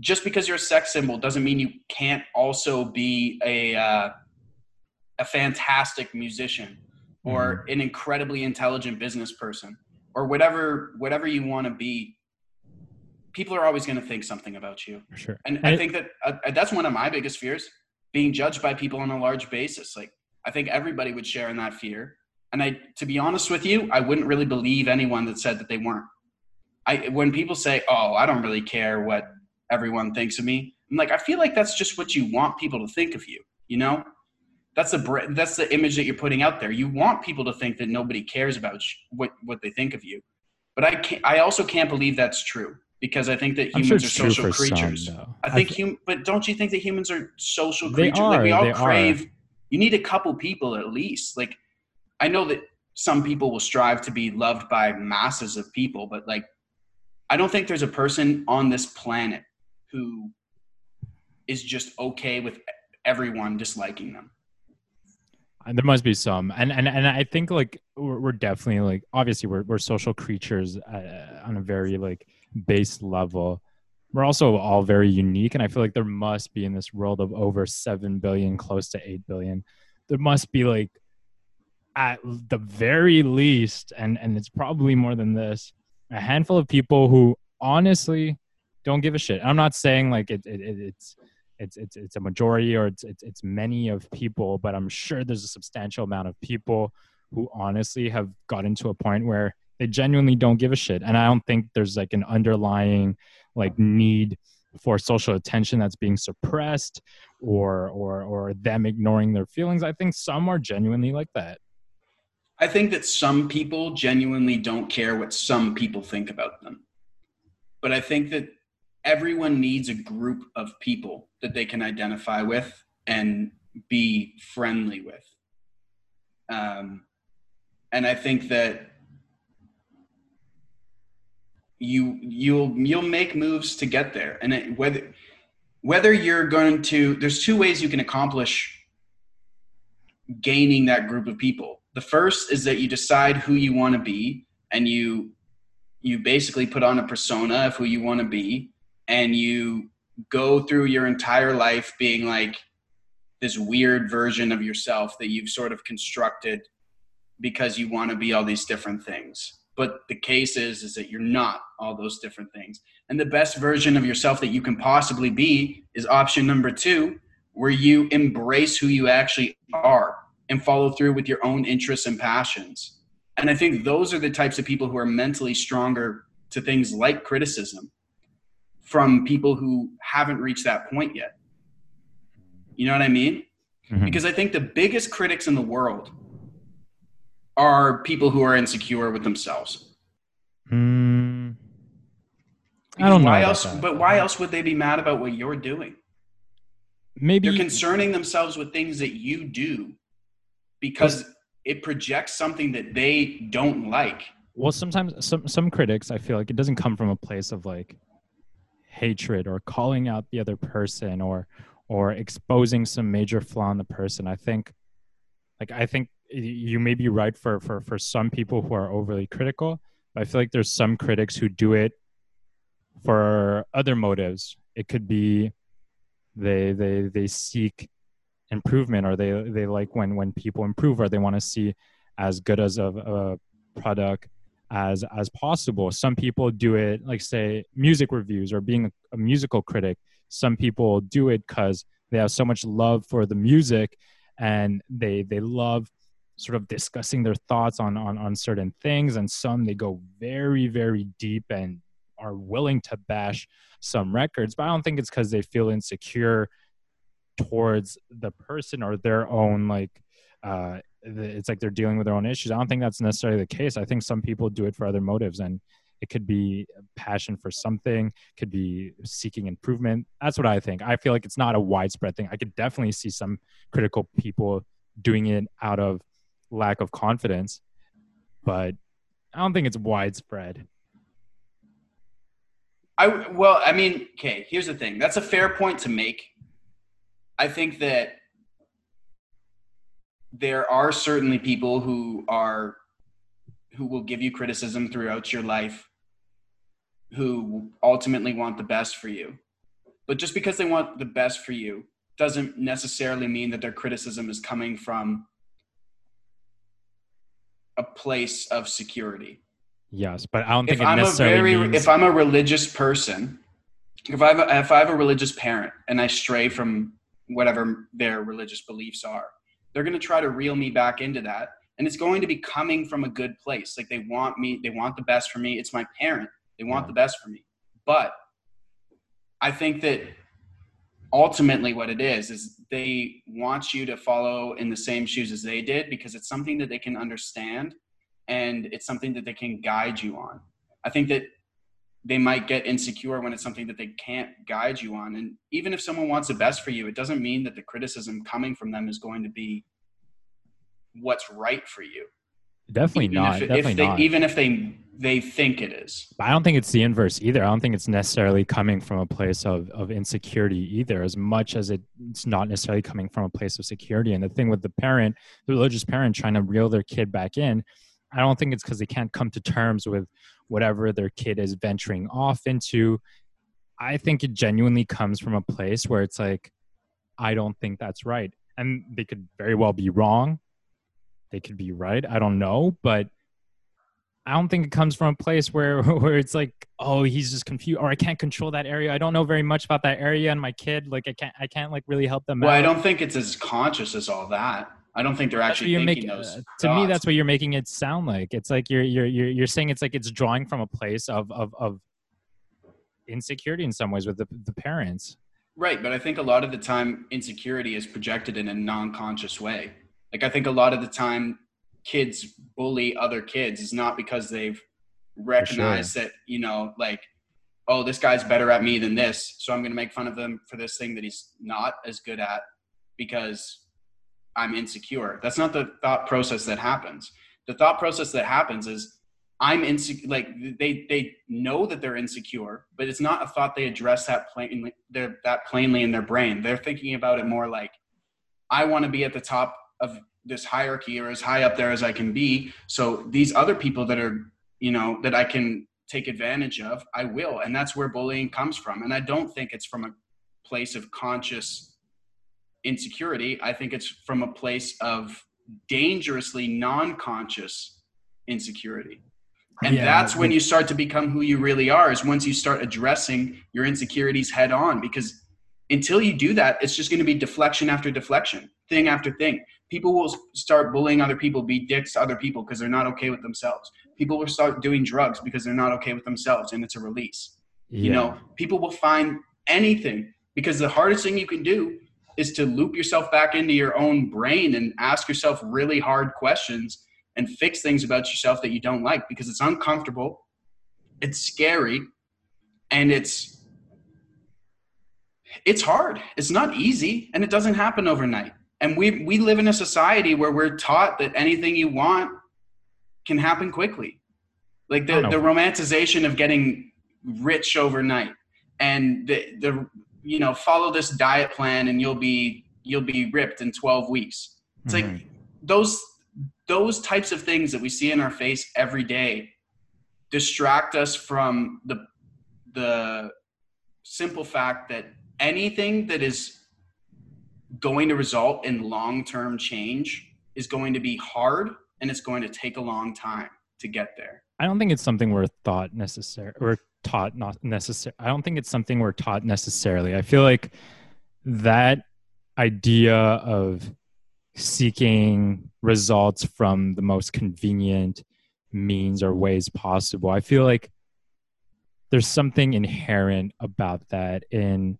just because you're a sex symbol doesn't mean you can't also be a uh, a fantastic musician or mm-hmm. an incredibly intelligent business person or whatever whatever you want to be. People are always going to think something about you. For sure. And, and i think that uh, that's one of my biggest fears being judged by people on a large basis. Like i think everybody would share in that fear. And i to be honest with you i wouldn't really believe anyone that said that they weren't. I when people say oh i don't really care what everyone thinks of me i'm like i feel like that's just what you want people to think of you you know that's the that's the image that you're putting out there. You want people to think that nobody cares about what what they think of you, but I can't. I also can't believe that's true because I think that humans sure are social creatures. Some, I think I th- hum, but don't you think that humans are social creatures? Are, like we all crave. Are. You need a couple people at least. Like I know that some people will strive to be loved by masses of people, but like I don't think there's a person on this planet who is just okay with everyone disliking them. There must be some. And and, and i think like we're, we're definitely like obviously we're, we're social creatures uh, on a very like base level. We're also all very unique and i feel like there must be in this world of over 7 billion close to 8 billion there must be like at the very least and and it's probably more than this a handful of people who honestly don't give a shit. I'm not saying like it, it, it it's it's it's it's a majority or it's, it's it's many of people but i'm sure there's a substantial amount of people who honestly have gotten to a point where they genuinely don't give a shit. And i don't think there's like an underlying like need for social attention that's being suppressed or or or them ignoring their feelings. I think some are genuinely like that. I think that some people genuinely don't care what some people think about them. But i think that everyone needs a group of people that they can identify with and be friendly with. Um, and I think that you you'll you'll make moves to get there, and it, whether whether you're going to there's two ways you can accomplish gaining that group of people. The first is that you decide who you want to be, and you you basically put on a persona of who you want to be, and you go through your entire life being like this weird version of yourself that you've sort of constructed because you want to be all these different things. But the case is is that you're not all those different things. And the best version of yourself that you can possibly be is option number 2 where you embrace who you actually are and follow through with your own interests and passions. And i think those are the types of people who are mentally stronger to things like criticism from people who haven't reached that point yet. You know what I mean? Mm-hmm. Because I think the biggest critics in the world are people who are insecure with themselves. Mm. I don't know. Why else? That. But why else would they be mad about what you're doing? Maybe they're concerning themselves with things that you do because it projects something that they don't like. Well, sometimes some some critics, I feel like it doesn't come from a place of like hatred or calling out the other person or or exposing some major flaw in the person. I think like i think you may be right for for for some people who are overly critical but i feel like there's some critics who do it for other motives. It could be they they they seek improvement or they they like when when people improve or they want to see as good as a, a product as as possible. Some people do it like say music reviews or being a, a musical critic. Some people do it because they have so much love for the music and they they love sort of discussing their thoughts on on, on certain things. And some they go very very deep and are willing to bash some records but i don't think it's because they feel insecure towards the person or their own like uh, it's like they're dealing with their own issues. I don't think that's necessarily the case. I think some people do it for other motives, and it could be passion for something could be seeking improvement that's what i think i feel like it's not a widespread thing i could definitely see some critical people doing it out of lack of confidence but i don't think it's widespread I well, I mean, okay, here's the thing. That's a fair point to make. I think that there are certainly people who are who will give you criticism throughout your life who ultimately want the best for you. But just because they want the best for you doesn't necessarily mean that their criticism is coming from a place of security. Yes, but I don't think if I'm a very means... if I'm a religious person, if I have a, if I have a religious parent and I stray from whatever their religious beliefs are, they're going to try to reel me back into that, and it's going to be coming from a good place. Like they want me, they want the best for me. It's my parent; they want the best for me. But I think that ultimately what it is is they want you to follow in the same shoes as they did because it's something that they can understand and it's something that they can guide you on. I think that they might get insecure when it's something that they can't guide you on. And even if someone wants the best for you, it doesn't mean that the criticism coming from them is going to be what's right for you. Definitely even not. If, Definitely if they, not. Even if they they think it is. I don't think it's the inverse either. I don't think it's necessarily coming from a place of, of insecurity either, as much as it's not necessarily coming from a place of security. And the thing with the parent, the religious parent trying to reel their kid back in, I don't think it's because they can't come to terms with whatever their kid is venturing off into. I think it genuinely comes from a place where it's like, I don't think that's right. And they could very well be wrong. They could be right. I don't know. But I don't think it comes from a place where [laughs] where it's like, oh, he's just confused, or I can't control that area. I don't know very much about that area, and my kid, like, I can't, I can't like really help them. Well, out. I don't think it's as conscious as all that. I don't think they're actually you're making, those. uh, to me, that's what you're making it sound like. It's like you're you're you're you're saying it's like it's drawing from a place of of of insecurity in some ways with the the parents. Right, but I think a lot of the time insecurity is projected in a non-conscious way. Like I think a lot of the time kids bully other kids is not because they've recognized sure. that, you know, like oh, this guy's better at me than this, so I'm going to make fun of him for this thing that he's not as good at because I'm insecure. That's not the thought process that happens. The thought process that happens is I'm insecure. Like they they know that they're insecure, but it's not a thought they address that plainly. They're that plainly in their brain. They're thinking about it more like, I want to be at the top of this hierarchy or as high up there as I can be. So these other people that are you know that I can take advantage of, I will, and that's where bullying comes from. And I don't think it's from a place of conscious insecurity. I think it's from a place of dangerously non conscious insecurity. And yeah, that's when you start to become who you really are, is once you start addressing your insecurities head on. Because until you do that, it's just going to be deflection after deflection, thing after thing. People will start bullying other people, be dicks to other people because they're not okay with themselves. People will start doing drugs because they're not okay with themselves and it's a release. Yeah. You know, people will find anything because the hardest thing you can do is to loop yourself back into your own brain and ask yourself really hard questions and fix things about yourself that you don't like because it's uncomfortable, it's scary, and it's it's hard. It's not easy and it doesn't happen overnight. And we we live in a society where we're taught that anything you want can happen quickly. Like the, the romanticization of getting rich overnight and the the you know follow this diet plan and you'll be you'll be ripped in 12 weeks it's mm-hmm. like those those types of things that we see in our face every day distract us from the the simple fact that anything that is going to result in long-term change is going to be hard and it's going to take a long time to get there i don't think it's something we're thought necessary or taught not necessary i don't think it's something we're taught necessarily. I feel like that idea of seeking results from the most convenient means or ways possible i feel like there's something inherent about that in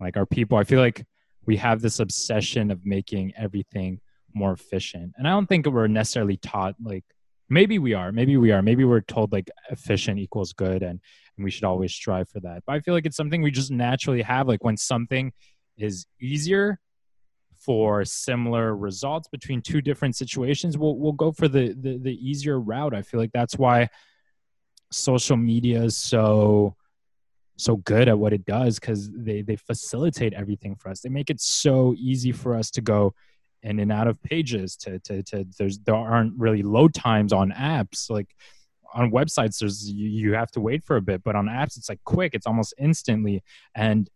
like our people. I feel like we have this obsession of making everything more efficient. And i don't think we're necessarily taught like maybe we are maybe we are maybe we're told like efficient equals good and and we should always strive for that. But i feel like it's something we just naturally have like when something is easier for similar results between two different situations we'll, we'll go for the, the the easier route. I feel like that's why social media is so so good at what it does because they they facilitate everything for us. They make it so easy for us to go in and out of pages to to, to there's there aren't really load times on apps. Like on websites there's you, have to wait for a bit but on apps it's like quick it's almost instantly and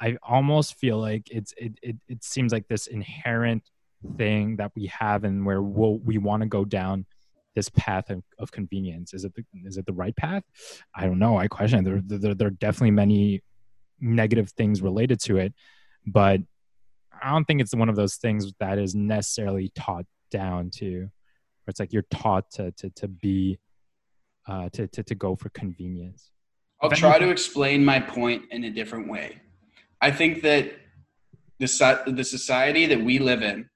i almost feel like it's it it, it seems like this inherent thing that we have and where we'll, we want to go down this path of, of convenience. Is it the, is it the right path? I don't know i question there, there there are definitely many negative things related to it but I don't think it's one of those things that is necessarily taught down to, where it's like you're taught to to to be, uh, to to to go for convenience. I'll try to explain my point in a different way. I think that the the society that we live in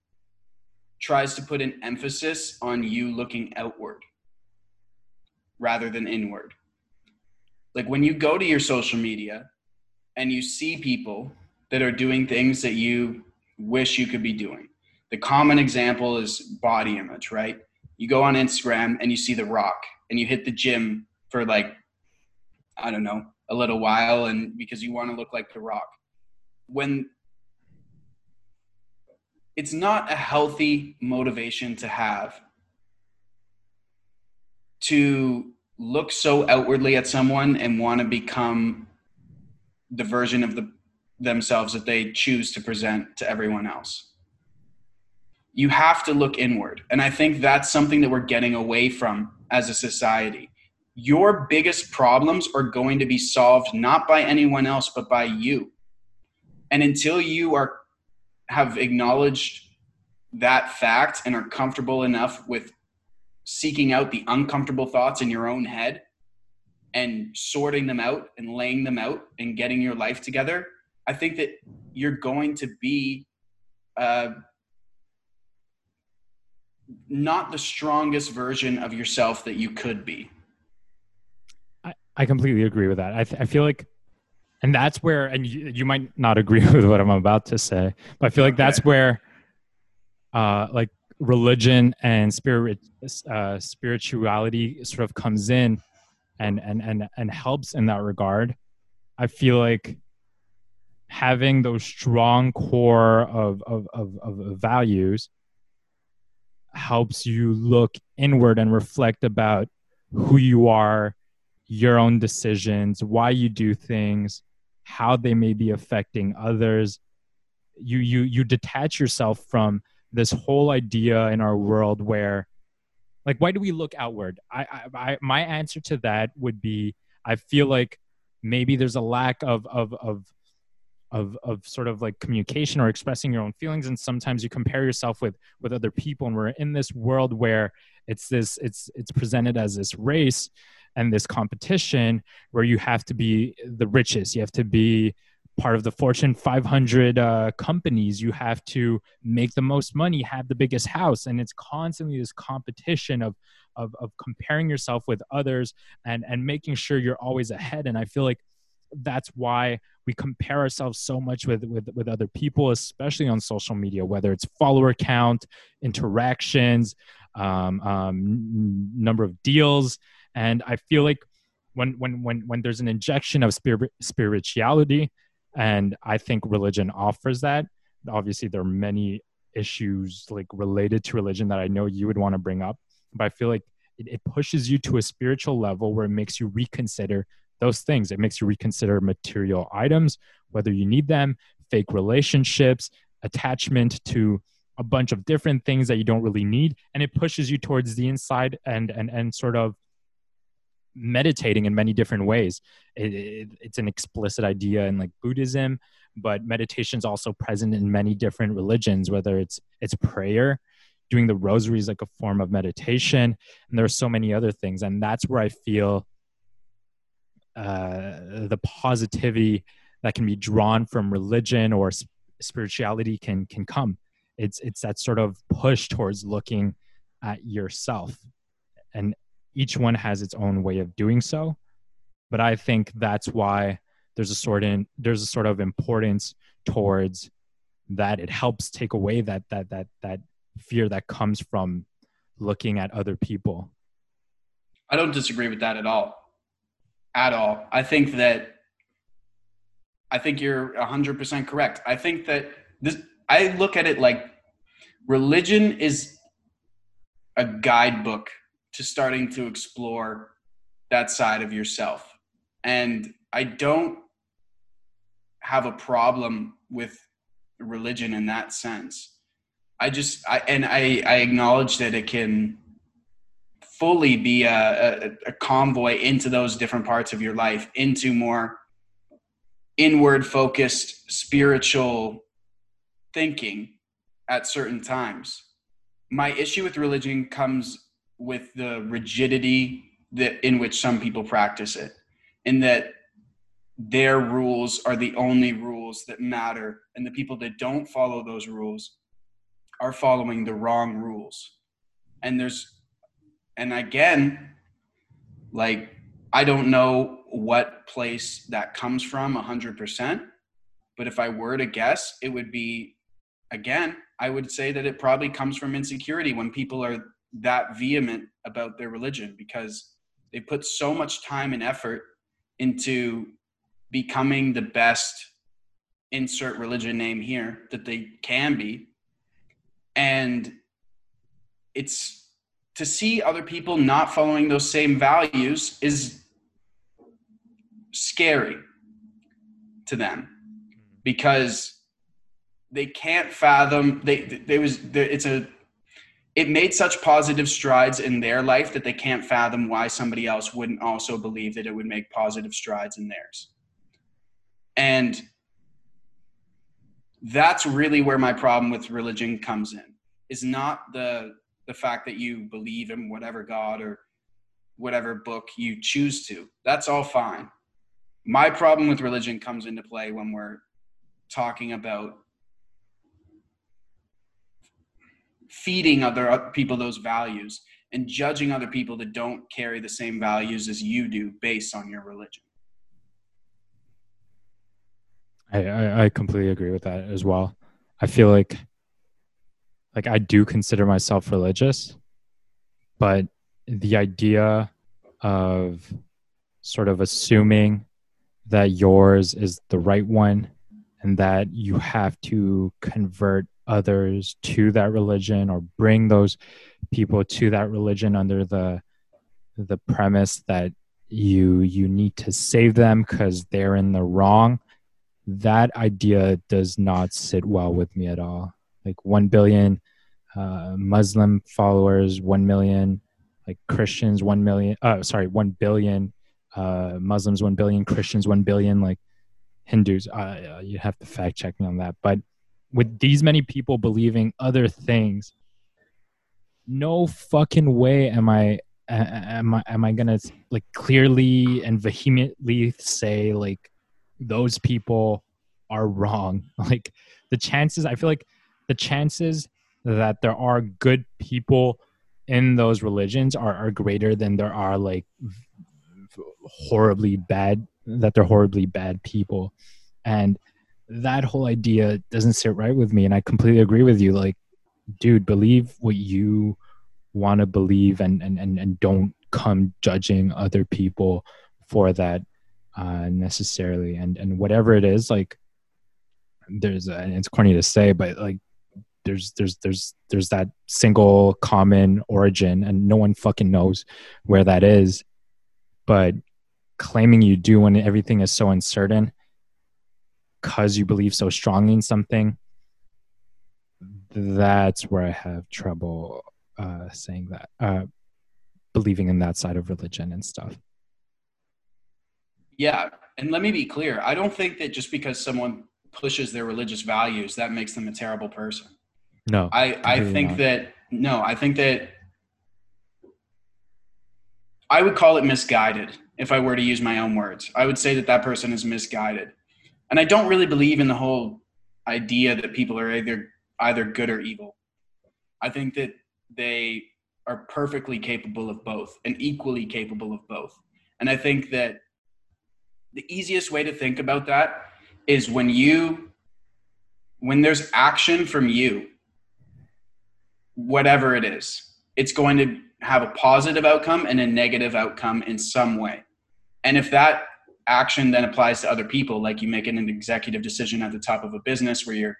tries to put an emphasis on you looking outward rather than inward. Like when you go to your social media and you see people that are doing things that you wish you could be doing. The common example is body image, right? You go on Instagram and you see The Rock and you hit the gym for like, I don't know, a little while and because you want to look like The Rock. When it's not a healthy motivation to have to look so outwardly at someone and want to become the version of the themselves that they choose to present to everyone else. You have to look inward. And I think that's something that we're getting away from as a society. Your biggest problems are going to be solved not by anyone else, but by you. And until you are have acknowledged that fact and are comfortable enough with seeking out the uncomfortable thoughts in your own head and sorting them out and laying them out and getting your life together, I think that you're going to be uh, not the strongest version of yourself that you could be. I, I completely agree with that. I, th- I feel like, and that's where, and you, you might not [laughs] agree with what I'm about to say, but I feel like that's where, uh, like religion and spirit, uh, spirituality sort of comes in and, and, and, and helps in that regard. I feel like having those strong core of, of, of, of values helps you look inward and reflect about who you are, your own decisions, why you do things, how they may be affecting others. You you you detach yourself from this whole idea in our world where like why do we look outward? I, I, I my answer to that would be I feel like maybe there's a lack of of of of of sort of like communication or expressing your own feelings. And sometimes you compare yourself with with other people and we're in this world where it's this it's it's presented as this race and this competition where you have to be the richest. You have to be part of the fortune 500 uh, companies. You have to make the most money have the biggest house. And it's constantly this competition of of, of comparing yourself with others and and making sure you're always ahead. And i feel like that's why we compare ourselves so much with, with with other people especially on social media whether it's follower count interactions um, um, number of deals. And i feel like when when when when there's an injection of spirit, spirituality and i think religion offers that obviously there are many issues like related to religion that i know you would want to bring up but i feel like it, it pushes you to a spiritual level where it makes you reconsider those things. It makes you reconsider material items, whether you need them, fake relationships, attachment to a bunch of different things that you don't really need. And it pushes you towards the inside and, and, and sort of meditating in many different ways. It, it, it's an explicit idea in like Buddhism, but meditation is also present in many different religions, whether it's, it's prayer, doing the rosary is like a form of meditation. And there are so many other things. And that's where I feel uh, the positivity that can be drawn from religion or spirituality can can come. It's it's that sort of push towards looking at yourself. and each one has its own way of doing so but i think that's why there's a sort in there's a sort of importance towards that it helps take away that that that that fear that comes from looking at other people I don't disagree with that at all. At all. I think that I think you're 100% correct. I think that this I look at it like religion is a guidebook to starting to explore that side of yourself. And I don't have a problem with religion in that sense. I just I and I I acknowledge that it can fully be a, a, a convoy into those different parts of your life, into more inward focused spiritual thinking at certain times. My issue with religion comes with the rigidity that in which some people practice it, in that their rules are the only rules that matter, and the people that don't follow those rules are following the wrong rules. And there's and again, like I don't know what place that comes from 100%, but if I were to guess, it would be again, I would say that it probably comes from insecurity when people are that vehement about their religion because they put so much time and effort into becoming the best insert religion name here that they can be. And it's to see other people not following those same values is scary to them because they can't fathom they they was it's a it made such positive strides in their life that they can't fathom why somebody else wouldn't also believe that it would make positive strides in theirs. And that's really where my problem with religion comes in is not the the fact that you believe in whatever God or whatever book you choose to. That's all fine. My problem with religion comes into play when we're talking about feeding other people those values and judging other people that don't carry the same values as you do based on your religion. I, I, completely agree with that as well. I feel like like I do consider myself religious, but the idea of sort of assuming that yours is the right one and that you have to convert others to that religion or bring those people to that religion under the the premise that you you need to save them because they're in the wrong that idea does not sit well with me at all. Like 1 billion uh, Muslim followers, 1 million, like Christians, 1 million, uh, sorry, 1 billion, uh, Muslims, 1 billion, Christians, 1 billion, like Hindus. Uh, you have to fact check me on that. But with these many people believing other things, no fucking way am I am I am I gonna like clearly and vehemently say like those people are wrong? [laughs] Like the chances, I feel like the chances that there are good people in those religions are, are greater than there are like horribly bad that they're horribly bad people. And that whole idea doesn't sit right with me and i completely agree with you. Like dude believe what you want to believe and, and and and don't come judging other people for that uh necessarily. And and whatever it is like there's a, and it's corny to say but like there's there's there's there's that single common origin and no one fucking knows where that is. But claiming you do when everything is so uncertain because you believe so strongly in something that's where i have trouble uh, saying that uh, believing in that side of religion and stuff. Yeah and let me be clear. I don't think that just because someone pushes their religious values that makes them a terrible person no. I, I think not. that, no, I think that I would call it misguided if I were to use my own words. I would say that that person is misguided. And I don't really believe in the whole idea that people are either either good or evil. I think that they are perfectly capable of both and equally capable of both. And I think that the easiest way to think about that is when you when there's action from you whatever it is it's going to have a positive outcome and a negative outcome in some way. And if that action then applies to other people like you make an executive decision at the top of a business where you're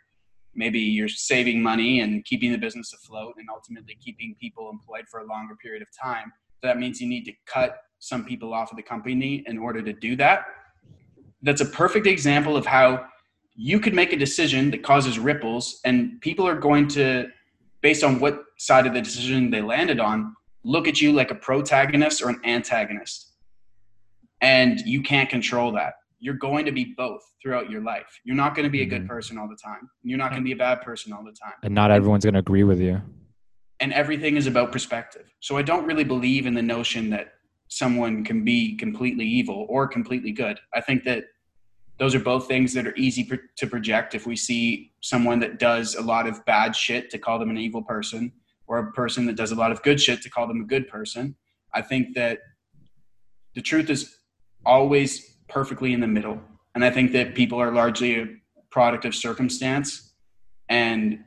maybe you're saving money and keeping the business afloat and ultimately keeping people employed for a longer period of time that means you need to cut some people off of the company in order to do that. That's a perfect example of how you could make a decision that causes ripples and people are going to based on what side of the decision they landed on look at you like a protagonist or an antagonist and you can't control that you're going to be both throughout your life you're not going to be a good Mhm. person all the time you're not going to be a bad person all the time And not everyone's going to agree with you. and everything is about perspective. So I don't really believe in the notion that someone can be completely evil or completely good. I think that those are both things that are easy pro- to project if we see someone that does a lot of bad shit to call them an evil person or a person that does a lot of good shit to call them a good person. I think that the truth is always perfectly in the middle. And I think that people are largely a product of circumstance and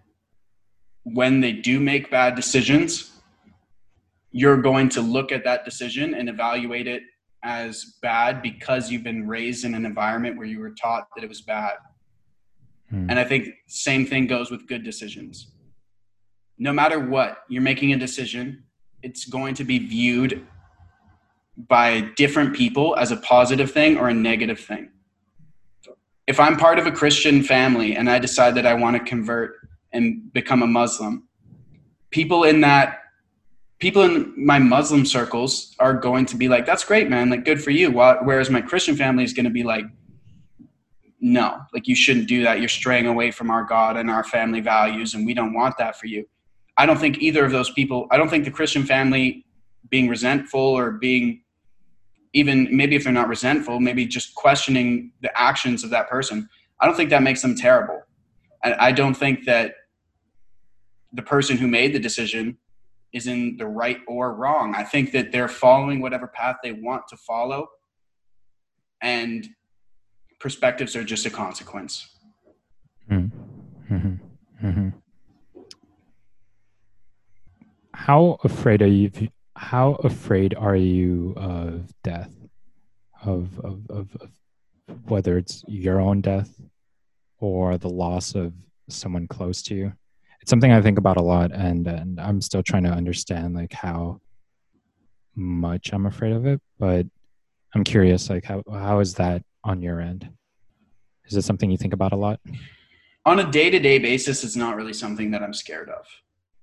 when they do make bad decisions, you're going to look at that decision and evaluate it as bad because you've been raised in an environment where you were taught that it was bad. Hmm. And I think same thing goes with good decisions. No matter what, you're making a decision, it's going to be viewed by different people as a positive thing or a negative thing. If I'm part of a Christian family and I decide that I want to convert and become a Muslim, people in that people in my Muslim circles are going to be like, "That's great, man! Like, good for you." Whereas my Christian family is going to be like, "No, like you shouldn't do that. You're straying away from our God and our family values, and we don't want that for you." I don't think either of those people. I don't think the Christian family being resentful or being even maybe if they're not resentful, maybe just questioning the actions of that person. I don't think that makes them terrible. I, I don't think that the person who made the decision is in the right or wrong. I think that they're following whatever path they want to follow, and perspectives are just a consequence. How afraid are you? How afraid are you of death? Of, of, of, of whether it's your own death or the loss of someone close to you. It's something I think about a lot, and and I'm still trying to understand like how much I'm afraid of it. But I'm curious, like how how is that on your end? Is it something you think about a lot? On a day to day basis, it's not really something that I'm scared of.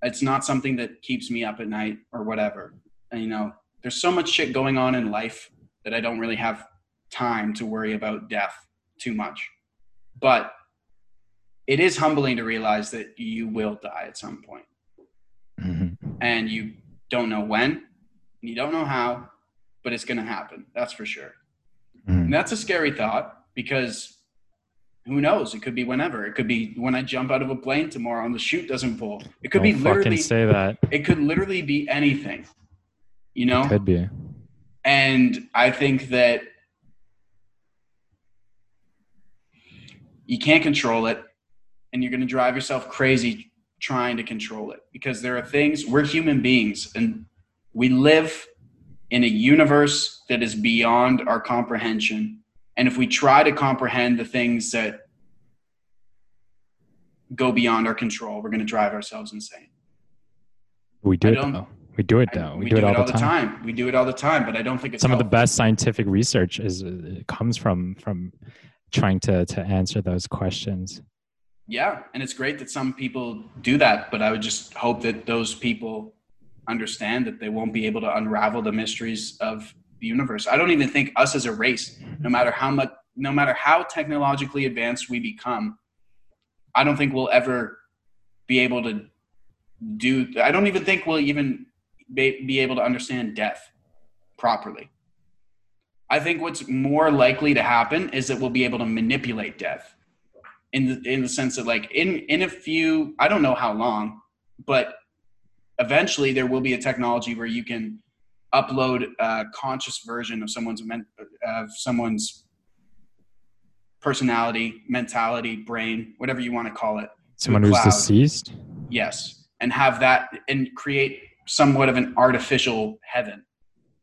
It's not something that keeps me up at night or whatever. And, you know, there's so much shit going on in life that I don't really have time to worry about death too much. But it is humbling to realize that you will die at some point Mhm. and you don't know when, and you don't know how, but it's going to happen. That's for sure. Mhm. And that's a scary thought because who knows? It could be whenever. It could be when I jump out of a plane tomorrow and the chute doesn't pull. It could be Don't fucking literally. say that. It could literally be anything. You know. Could be. And I think that you can't control it, and you're going to drive yourself crazy trying to control it because there are things, we're human beings, and we live in a universe that is beyond our comprehension. And if we try to comprehend the things that go beyond our control, we're going to drive ourselves insane. We do it though. We do it though. We, do, it all, the time. We do it all the time, but I don't think it's Some of the best scientific research is uh, comes from from trying to to answer those questions. Yeah, and it's great that some people do that, but I would just hope that those people understand that they won't be able to unravel the mysteries of the universe. I don't even think us as a race, no matter how much no matter how technologically advanced we become, I don't think we'll ever be able to do I don't even think we'll even be, able to understand death properly. I think what's more likely to happen is that we'll be able to manipulate death in the in the sense that like in in a few I don't know how long, but eventually there will be a technology where you can upload a conscious version of someone's of someone's personality, mentality, brain, whatever you want to call it. Someone who's deceased. Yes, and have that and create somewhat of an artificial heaven.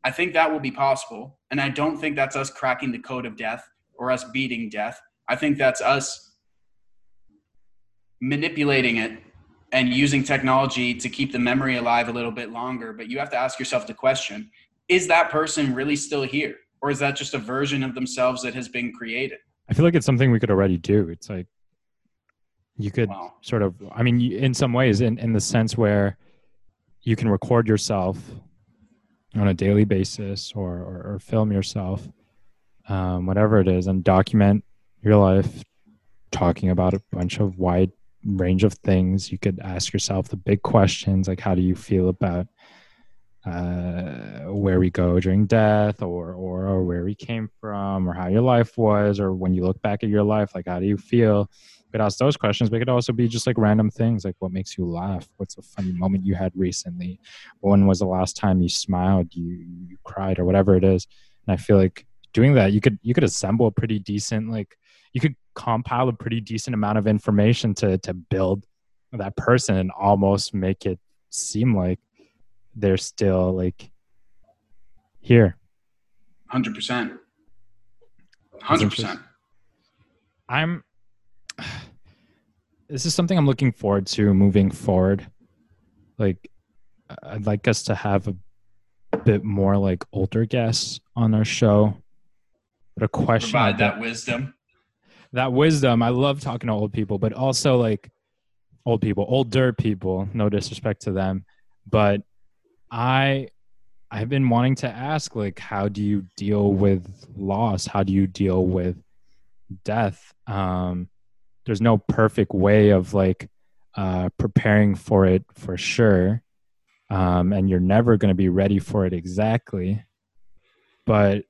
I think that will be possible, and I don't think that's us cracking the code of death or us beating death. I think that's us manipulating it and using technology to keep the memory alive a little bit longer. But you have to ask yourself the question: Is that person really still here, or is that just a version of themselves that has been created? I feel like it's something we could already do. It's like you could Wow. sort of, I mean, in some ways, in, in the sense where you can record yourself on a daily basis or, or, or film yourself, um, whatever it is, and document your life talking about a bunch of wide range of things. You could ask yourself the big questions like, how do you feel about uh, where we go during death or, or or where we came from or how your life was or when you look back at your life like how do you feel? We could ask those questions but it could also be just like random things like what makes you laugh? What's a funny moment you had recently? When was the last time you smiled you, you cried or whatever it is? And i feel like doing that you could you could assemble a pretty decent like you could compile a pretty decent amount of information to to build that person and almost make it seem like they're still like here Hundred percent. Hundred percent. i'm [sighs] this is something i'm looking forward to moving forward like i'd like us to have a bit more like older guests on our show but a question Provide that- that wisdom. That wisdom. I love talking to old people, but also like old people, older people. No disrespect to them, but I I've been wanting to ask like how do you deal with loss? How do you deal with death? Um there's no perfect way of like uh preparing for it for sure. Um and you're never going to be ready for it exactly. But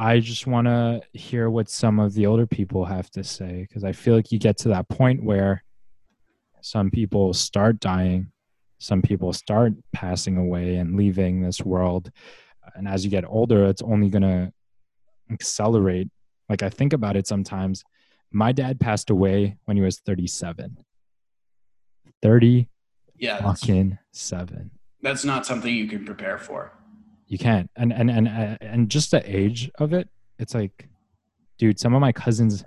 I just want to hear what some of the older people have to say because I feel like you get to that point where some people start dying, some people start passing away and leaving this world. And as you get older, it's only going to accelerate. Like I think about it sometimes. My dad passed away when he was 37. 30 Yeah, fucking 7. that's not something you can prepare for. You can't. And and and uh, and just the age of it it's like dude some of my cousins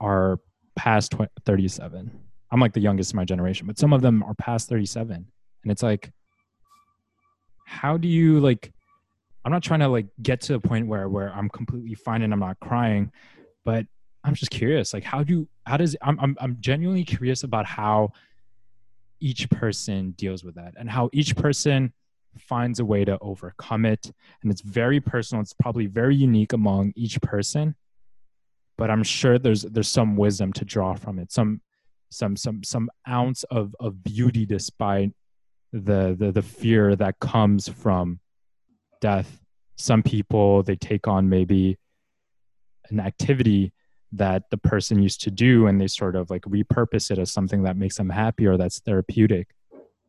are past tw- 37 i'm like the youngest in my generation but some of them are past 37 and it's like how do you like i'm not trying to like get to a point where where i'm completely fine and i'm not crying but i'm just curious like how do how does i'm i'm, I'm genuinely curious about how each person deals with that and how each person finds a way to overcome it. And it's very personal. It's probably very unique among each person. But i'm sure there's there's some wisdom to draw from it. Some some some some ounce of of beauty despite the the, the fear that comes from death. Some people they take on maybe an activity that the person used to do and they sort of like repurpose it as something that makes them happy or that's therapeutic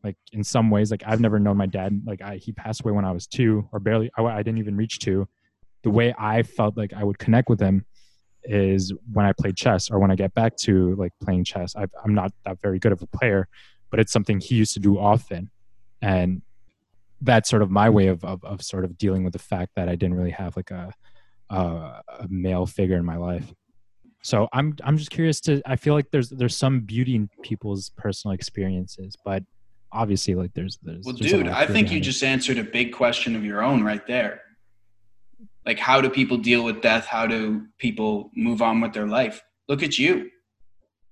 like in some ways like i've never known my dad like I, he passed away when i was two or barely I, I didn't even reach two. The way i felt like i would connect with him is when i played chess or when i get back to like playing chess. I, i'm not that very good of a player but it's something he used to do often. And that's sort of my way of, of, of sort of dealing with the fact that i didn't really have like a, a a male figure in my life. So i'm i'm just curious to i feel like there's there's some beauty in people's personal experiences but obviously like there's there's Well, there's dude, I think you it. just answered a big question of your own right there. Like, how do people deal with death? How do people move on with their life? Look at you.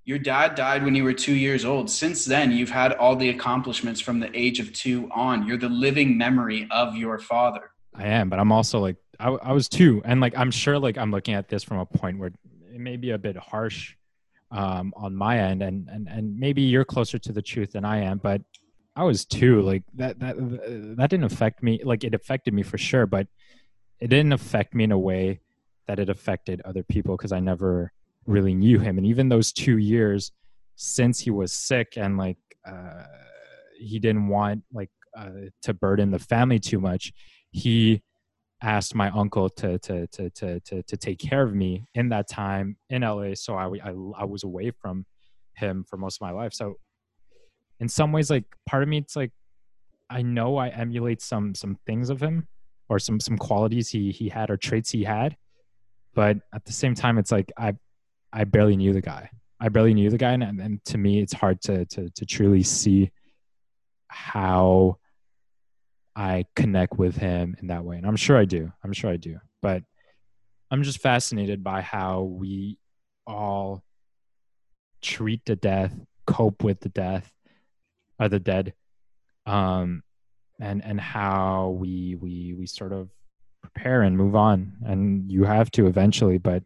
Your dad died when you were two years old. Since then, you've had all the accomplishments from the age of two on. You're the living memory of your father. I am, but I'm also like I, I was two, and like I'm sure like I'm looking at this from a point where it may be a bit harsh um, on my end, and and and maybe you're closer to the truth than I am, but I was too. Like that that that didn't affect me. Like it affected me for sure, but it didn't affect me in a way that it affected other people because I never really knew him, and even those two years since he was sick and like uh, he didn't want like uh, to burden the family too much, he asked my uncle to, to to to to to take care of me in that time in LA. So I I, I was away from him for most of my life. So in some ways, like part of me, it's like I know I emulate some some things of him or some some qualities he he had or traits he had, but at the same time, it's like I I barely knew the guy. I barely knew the guy, and, and to me, it's hard to to to truly see how I connect with him in that way. And I'm sure I do. I'm sure I do. But I'm just fascinated by how we all treat the death, cope with the death, or the dead, um, and and how we we we sort of prepare and move on. And you have to eventually, but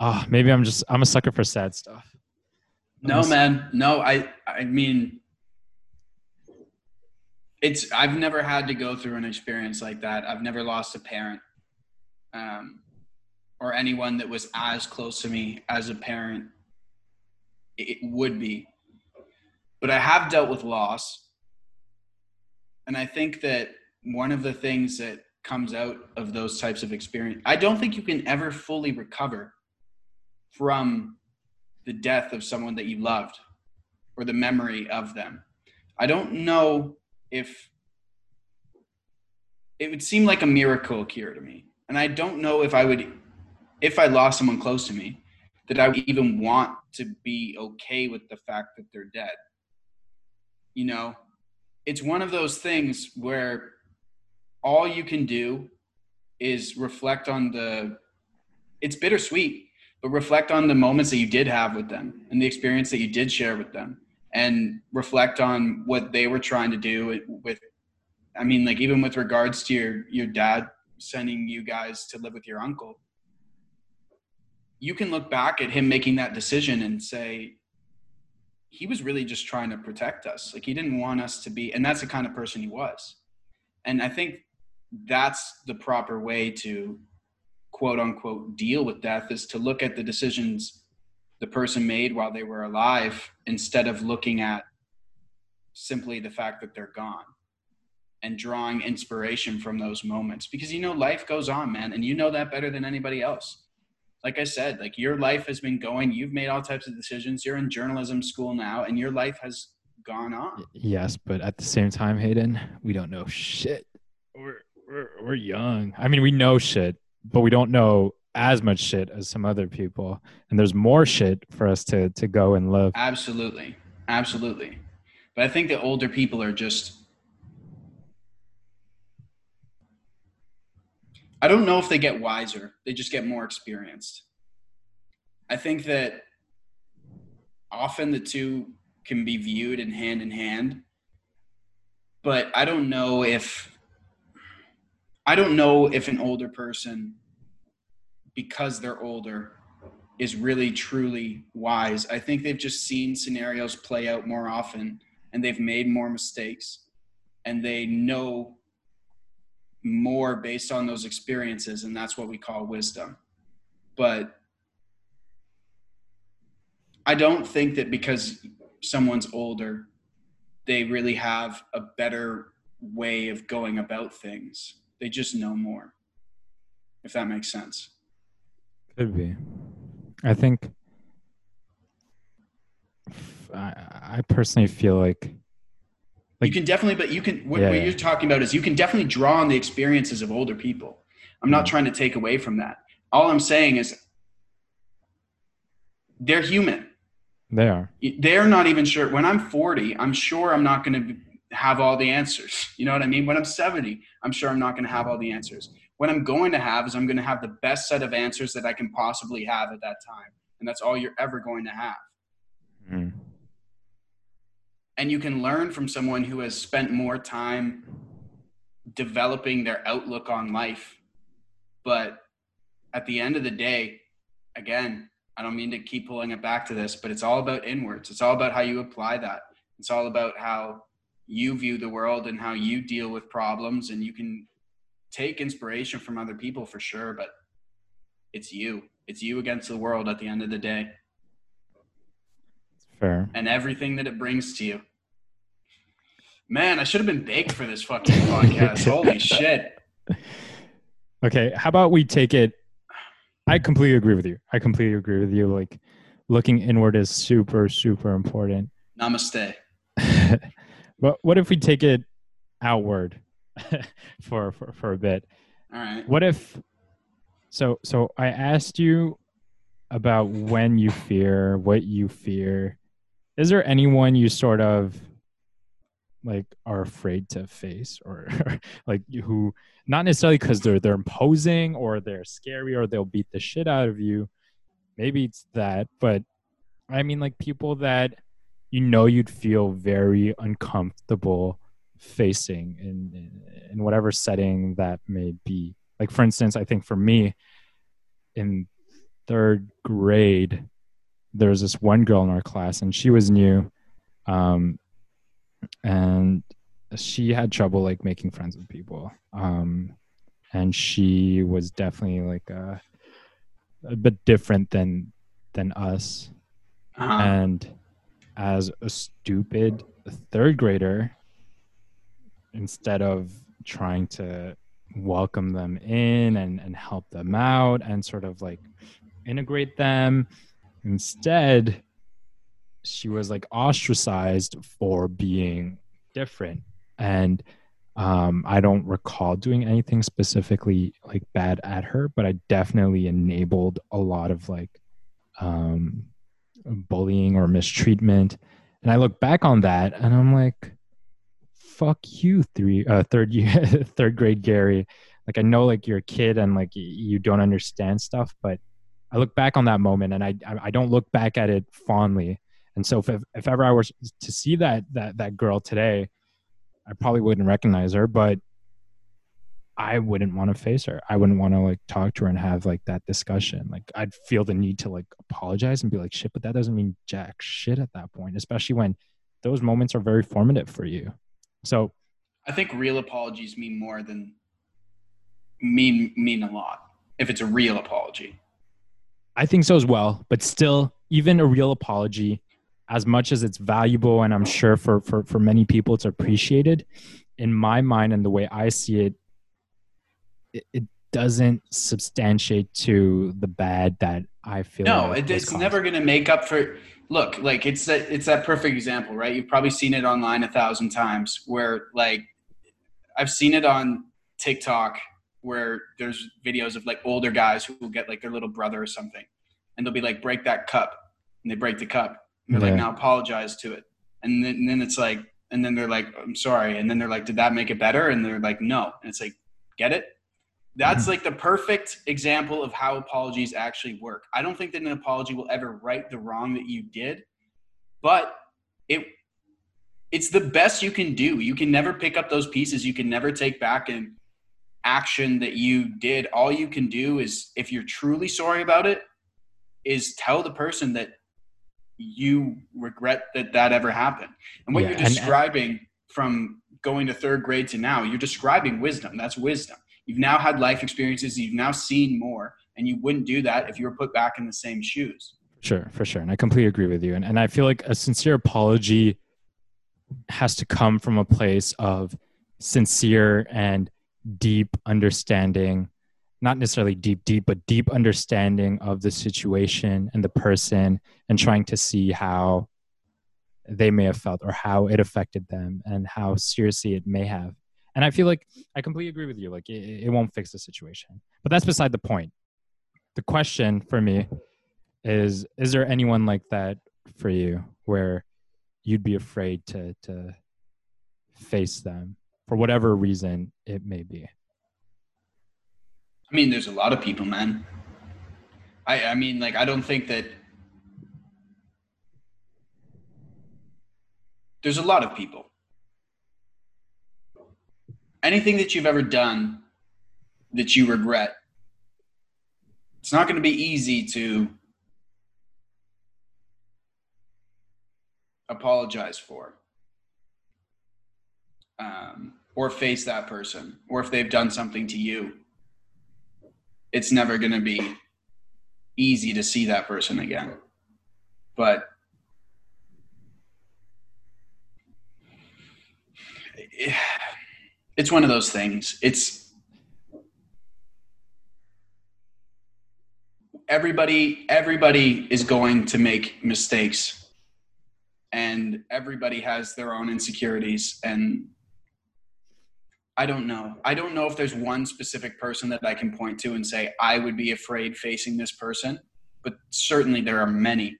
oh, maybe I'm just I'm a sucker for sad stuff. No, man. No, I I mean it's I've never had to go through an experience like that. I've never lost a parent. Um or anyone that was as close to me as a parent it would be. But I have dealt with loss. And I think that one of the things that comes out of those types of experience, I don't think you can ever fully recover from the death of someone that you loved or the memory of them. I don't know if it would seem like a miracle cure to me. And I don't know if I would, if I lost someone close to me, that I would even want to be okay with the fact that they're dead. You know, it's one of those things where all you can do is reflect on the, it's bittersweet, but reflect on the moments that you did have with them and the experience that you did share with them and reflect on what they were trying to do with i mean like even with regards to your your dad sending you guys to live with your uncle you can look back at him making that decision and say he was really just trying to protect us. Like he didn't want us to be and that's the kind of person he was. And i think that's the proper way to quote unquote deal with death is to look at the decisions the person made while they were alive instead of looking at simply the fact that they're gone and drawing inspiration from those moments. Because you know life goes on man and you know that better than anybody else like i said like your life has been going you've made all types of decisions you're in journalism school now and your life has gone on. Yes but at the same time hayden we don't know shit. We're we're, we're young. I mean we know shit but we don't know as much shit as some other people and there's more shit for us to to go and live absolutely. Absolutely. But i think that older people are just i don't know if they get wiser they just get more experienced i think that often the two can be viewed in hand in hand but i don't know if i don't know if an older person because they're older is really truly wise. I think they've just seen scenarios play out more often and they've made more mistakes and they know more based on those experiences and that's what we call wisdom. But I don't think that because someone's older they really have a better way of going about things. They just know more. If that makes sense. Could be. I think. I, personally feel like, like. You can definitely, but you can. What, yeah, what you're talking about is you can definitely draw on the experiences of older people. I'm not mm trying to take away from that. All I'm saying is they're human. They are. They're not even sure. When I'm 40, I'm sure I'm not going to have all the answers. [laughs] You know what I mean? When I'm 70, I'm sure I'm not going to have all the answers what I'm going to have is I'm going to have the best set of answers that I can possibly have at that time. And that's all you're ever going to have. Mm. And you can learn from someone who has spent more time developing their outlook on life. But at the end of the day, again, I don't mean to keep pulling it back to this, but it's all about inwards. It's all about how you apply that. It's all about how you view the world and how you deal with problems. And you can take inspiration from other people for sure, but it's you. It's you against the world at the end of the day. Fair. And everything that it brings to you. Man, I should have been baked for this fucking podcast. [laughs] Holy shit. Okay, how about we take it? I completely agree with you. I completely agree with you. Like, looking inward is super, super important. Namaste. [laughs] but what if we take it outward [laughs] for, for for a bit? All right. What if? So, so I asked you about when you fear, what you fear. Is there anyone you sort of like are afraid to face, or [laughs] like who not necessarily because they're they're imposing or they're scary or they'll beat the shit out of you. Maybe it's that, but I mean like people that you know you'd feel very uncomfortable facing in in whatever setting that may be. Like for instance, I think for me in third grade, there was this one girl in our class and she was new. Um, and she had trouble like making friends with people. Um, and she was definitely like a, a bit different than than us. Uh-huh. And as a stupid third grader, instead of trying to welcome them in and, and help them out and sort of like integrate them, instead, she was like ostracized for being different. And um, I don't recall doing anything specifically like bad at her, but I definitely enabled a lot of like um, bullying or mistreatment. And I look back on that and I'm like, fuck you, three, uh, third year, [laughs] third grade Gary. Like I know like you're a kid and like you don't understand stuff, but I look back on that moment and I I don't look back at it fondly. And so if if ever I were to see that that that girl today, I probably wouldn't recognize her, but I wouldn't want to face her. I wouldn't want to like talk to her and have like that discussion. Like I'd feel the need to like apologize and be like, shit, but that doesn't mean jack shit at that point, especially when those moments are very formative for you. So I think real apologies mean more than mean mean a lot if it's a real apology. I think so as well, but still, even a real apology, as much as it's valuable and I'm sure for for for many people it's appreciated, in my mind and the way I see it, it, it doesn't substantiate to the bad that I feel. No, like it, it's never going to make up for. Look, like it's that it's that perfect example, right? You've probably seen it online a thousand times. Where like I've seen it on TikTok where there's videos of like older guys who will get like their little brother or something, and they'll be like, "Break that cup," and they break the cup. And they're like, "Now apologize to it," and then, and then it's like, and then they're like, "I'm sorry," and then they're like, "Did that make it better?" And they're like, "No," and it's like, "Get it?" That's mm-hmm. like the perfect example of how apologies actually work. I don't think that an apology will ever right the wrong that you did, but it it's the best you can do. You can never pick up those pieces. You can never take back an action that you did. All you can do is if you're truly sorry about it is tell the person that you regret that that ever happened. And what Yeah, you're and- uh, describing from going to third grade to now, you're describing wisdom. That's wisdom. You've now had life experiences, you've now seen more, and you wouldn't do that if you were put back in the same shoes. Sure, for sure. And I completely agree with you. And, and I feel like a sincere apology has to come from a place of sincere and deep understanding, not necessarily deep, deep, but deep understanding of the situation and the person and trying to see how they may have felt or how it affected them and how seriously it may have. And I feel like I completely agree with you. Like it, it won't fix the situation, but that's beside the point. The question for me is is there anyone like that for you where you'd be afraid to to face them for whatever reason it may be I mean, there's a lot of people, man. I I mean, like I don't think that there's a lot of people. Anything that you've ever done that you regret, it's not going to be easy to apologize for um, or face that person or if they've done something to you it's never going to be easy to see that person again. But [sighs] it's one of those things. It's everybody everybody is going to make mistakes and everybody has their own insecurities and I don't know. I don't know if there's one specific person that I can point to and say I would be afraid facing this person, but certainly there are many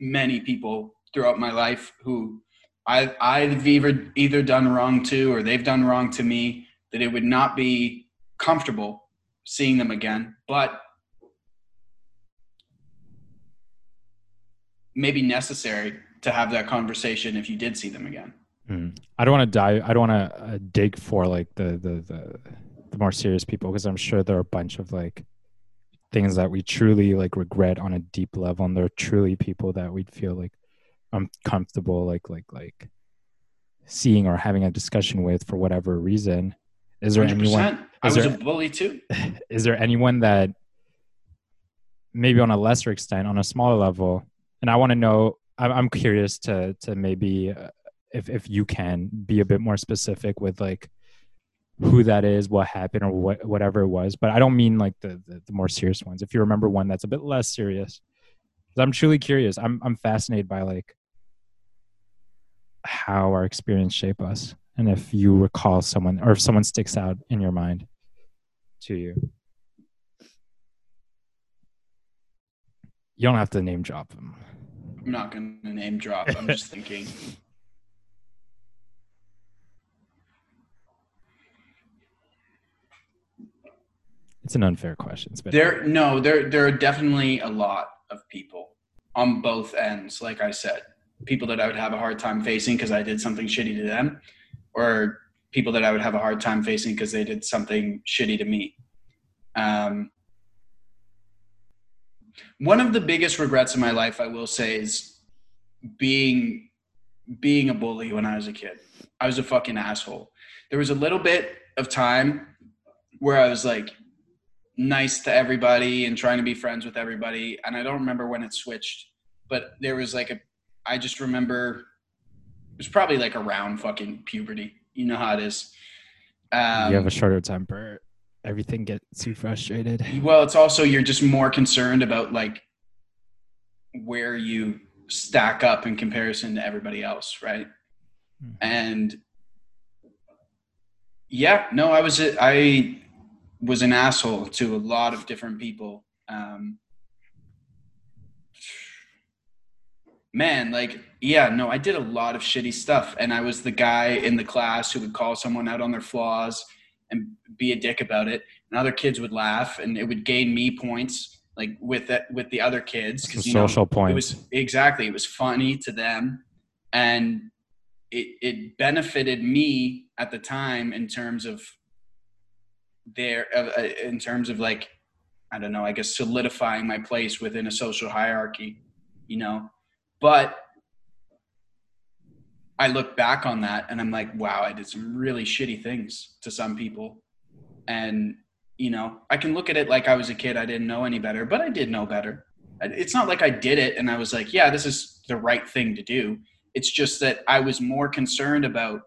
many people throughout my life who I, I've either, either done wrong to or they've done wrong to me that it would not be comfortable seeing them again, but maybe necessary to have that conversation if you did see them again. Mm. I don't want to dive. I don't want to uh, dig for like the the the, the more serious people because I'm sure there are a bunch of like things that we truly like regret on a deep level, and there are truly people that we'd feel like uncomfortable like like like seeing or having a discussion with for whatever reason is there 100%. anyone i was there, a bully too [laughs] is there anyone that maybe on a lesser extent on a smaller level and i want to know i'm curious to to maybe uh, if if you can be a bit more specific with like who that is what happened or what whatever it was. But i don't mean like the, the, the more serious ones. If you remember one that's a bit less serious i'm truly curious. I'm i'm fascinated by like how our experience shape us and if you recall someone or if someone sticks out in your mind to you. You don't have to name drop them. I'm not going to name drop. I'm just thinking [laughs] it's an unfair question but there no there there are definitely a lot of people on both ends like i said people that I would have a hard time facing because I did something shitty to them, or people that I would have a hard time facing because they did something shitty to me. Um, one of the biggest regrets in my life, I will say, is being being a bully when I was a kid. I was a fucking asshole. There was a little bit of time where I was like nice to everybody and trying to be friends with everybody, and I don't remember when it switched, but there was like a I just remember it was probably like around fucking puberty. You know how it is. Um, you have a shorter temper. Everything gets too frustrated. Well, it's also you're just more concerned about like where you stack up in comparison to everybody else, right? Mm-hmm. And yeah, no, I was I was an asshole to a lot of different people. Um, man, like, yeah, no, I did a lot of shitty stuff. And I was the guy in the class who would call someone out on their flaws and be a dick about it. And other kids would laugh and it would gain me points like with it, with the other kids because social know, points. It was exactly it was funny to them, and it it benefited me at the time in terms of their uh, in terms of like I don't know I guess solidifying my place within a social hierarchy, you know, but I look back on that and I'm like, wow, I did some really shitty things to some people. And, you know, I can look at it like I was a kid, I didn't know any better, but I did know better. It's not like I did it and I was like, yeah, this is the right thing to do. It's just that I was more concerned about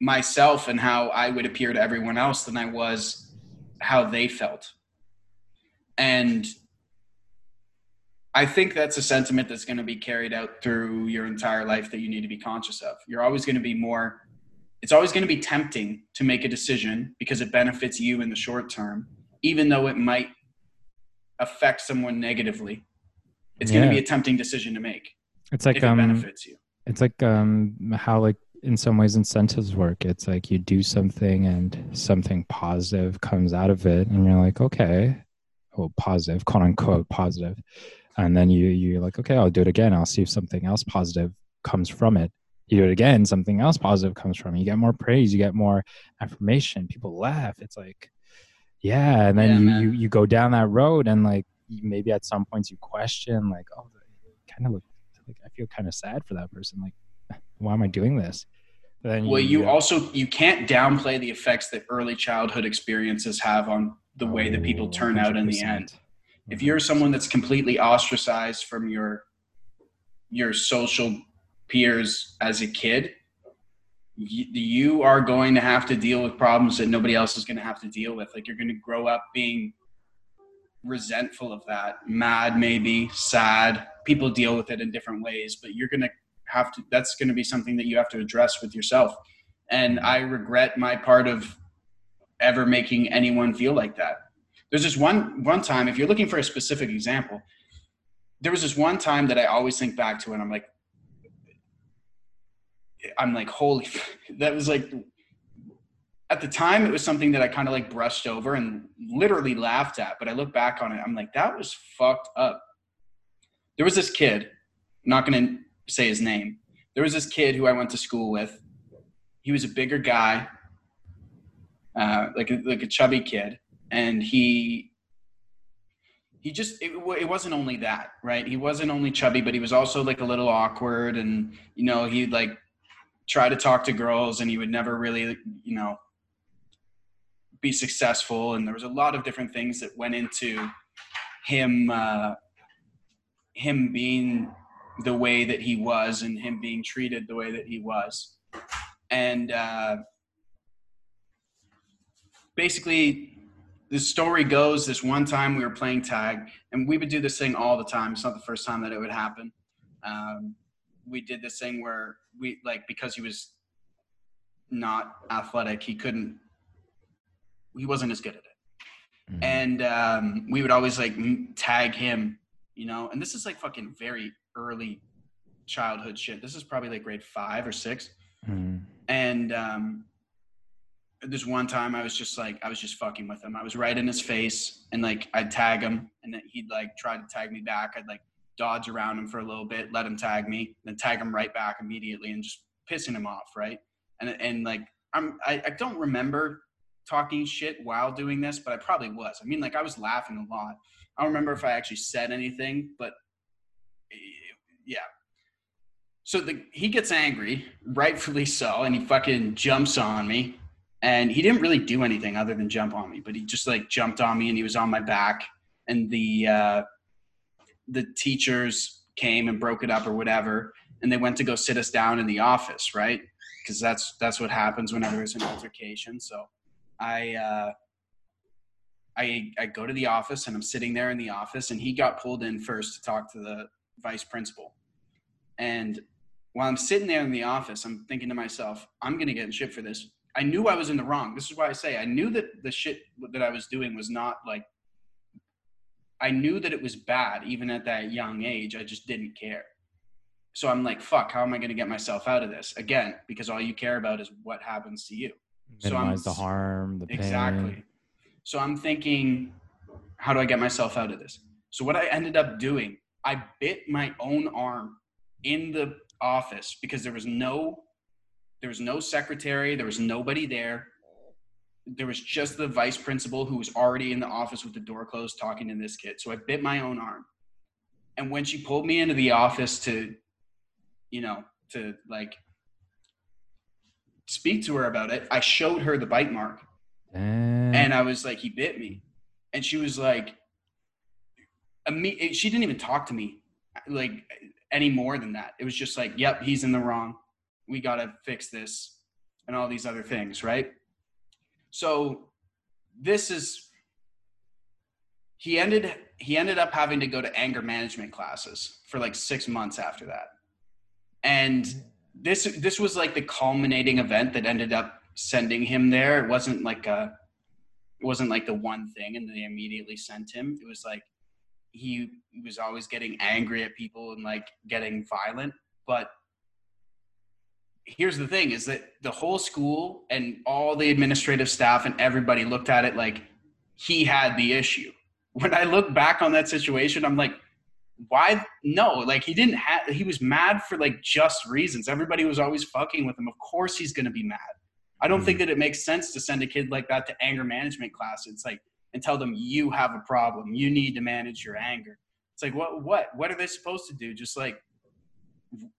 myself and how I would appear to everyone else than I was how they felt. And I think that's a sentiment that's going to be carried out through your entire life that you need to be conscious of. You're always going to be more, it's always going to be tempting to make a decision because it benefits you in the short term, even though it might affect someone negatively. It's yeah. going to be a tempting decision to make. It's like, um, it benefits you. It's like, um, how like in some ways incentives work. It's like you do something and something positive comes out of it and you're like, okay, well, positive, quote unquote, positive. and then you you're like okay i'll do it again. I'll see if something else positive comes from it. You do it again something else positive comes from it. You get more praise you get more affirmation people laugh. It's like yeah and then yeah, you, you you go down that road and like maybe at some points you question like oh kind of look like i feel kind of sad for that person. Like why am i doing this then well you, you also you can't downplay the effects that early childhood experiences have on the way that people oh, turn 100%. out in the end if you're someone that's completely ostracized from your your social peers as a kid you, you are going to have to deal with problems that nobody else is going to have to deal with. Like you're going to grow up being resentful of that, mad, maybe sad. People deal with it in different ways, but you're going to have to, that's going to be something that you have to address with yourself. And I regret my part of ever making anyone feel like that. There's this one, one time, if you're looking for a specific example, there was this one time that I always think back to and I'm like, I'm like, holy, [laughs] that was like, at the time it was something that I kind of like brushed over and literally laughed at. But I look back on it, I'm like, that was fucked up. There was this kid, not going to say his name. There was this kid who I went to school with. He was a bigger guy, uh, like a, like a chubby kid, and he he just it, it wasn't only that right he wasn't only chubby but he was also like a little awkward and you know he'd like try to talk to girls and he would never really you know be successful and there was a lot of different things that went into him uh, him being the way that he was and him being treated the way that he was. And uh, basically the story goes this one time we were playing tag and we would do this thing all the time. It's not the first time that it would happen. Um, we did this thing where we like because he was not athletic he couldn't he wasn't as good at it. Mm-hmm. and um, we would always like tag him you know? And this is like fucking very early childhood shit this is probably like grade five or 6 mm-hmm. and um, this one time I was just like I was just fucking with him. I was right in his face and like I'd tag him and then he'd like try to tag me back. I'd like dodge around him for a little bit, let him tag me, then tag him right back immediately and just pissing him off, right? And and like I'm I, I don't remember talking shit while doing this, but I probably was. I mean like I was laughing a lot. I don't remember if I actually said anything, but yeah. So the, he gets angry, rightfully so, and he fucking jumps on me. And he didn't really do anything other than jump on me but he just like jumped on me and he was on my back. And the uh, the teachers came and broke it up or whatever. And they went to go sit us down in the office right? Because that's that's what happens whenever there's an altercation. So i uh, I, I go to the office and I'm sitting there in the office and he got pulled in first to talk to the vice principal. And while I'm sitting there in the office, I'm thinking to myself, I'm going to get in shit for this I knew I was in the wrong. This is why I say I knew that the shit that I was doing was not like I knew that it was bad even at that young age. I just didn't care. So I'm like, fuck, how am I going to get myself out of this? Again, because all you care about is what happens to you. Minimize so I'm, the harm, the exactly. Pain. So I'm thinking, how do I get myself out of this? So what I ended up doing, I bit my own arm in the office because there was no there was no secretary. There was nobody there. There was just the vice principal who was already in the office with the door closed talking to this kid. So I bit my own arm. And when she pulled me into the office to, you know, to like speak to her about it, I showed her the bite mark. And I was like, he bit me. And she was like, "Me?" she didn't even talk to me like any more than that. It was just like, yep, he's in the wrong we got to fix this and all these other things, right? So this is he ended he ended up having to go to anger management classes for like 6 months after that. And this this was like the culminating event that ended up sending him there. It wasn't like a it wasn't like the one thing and they immediately sent him. It was like he was always getting angry at people and like getting violent, but here's the thing is that the whole school and all the administrative staff and everybody looked at it like he had the issue. When i look back on that situation i'm like why? No like he didn't have he was mad for like just reasons. Everybody was always fucking with him. Of course he's going to be mad. I don't mm-hmm. think that it makes sense to send a kid like that to anger management class. It's like and tell them you have a problem you need to manage your anger it's like what what what are they supposed to do just like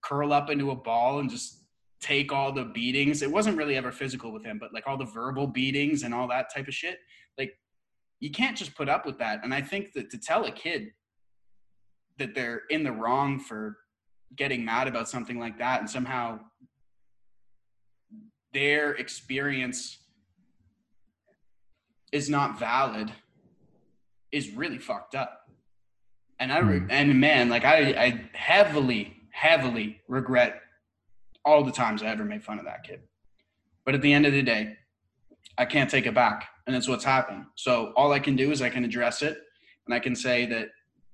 curl up into a ball and just take all the beatings. It wasn't really ever physical with him, but like all the verbal beatings and all that type of shit. Like you can't just put up with that. And I think that to tell a kid that they're in the wrong for getting mad about something like that and somehow their experience is not valid is really fucked up. And I re- Hmm. and man, like I I heavily heavily regret all the times I ever made fun of that kid. But at the end of the day, I can't take it back, and that's what's happened. So all I can do is I can address it, and I can say that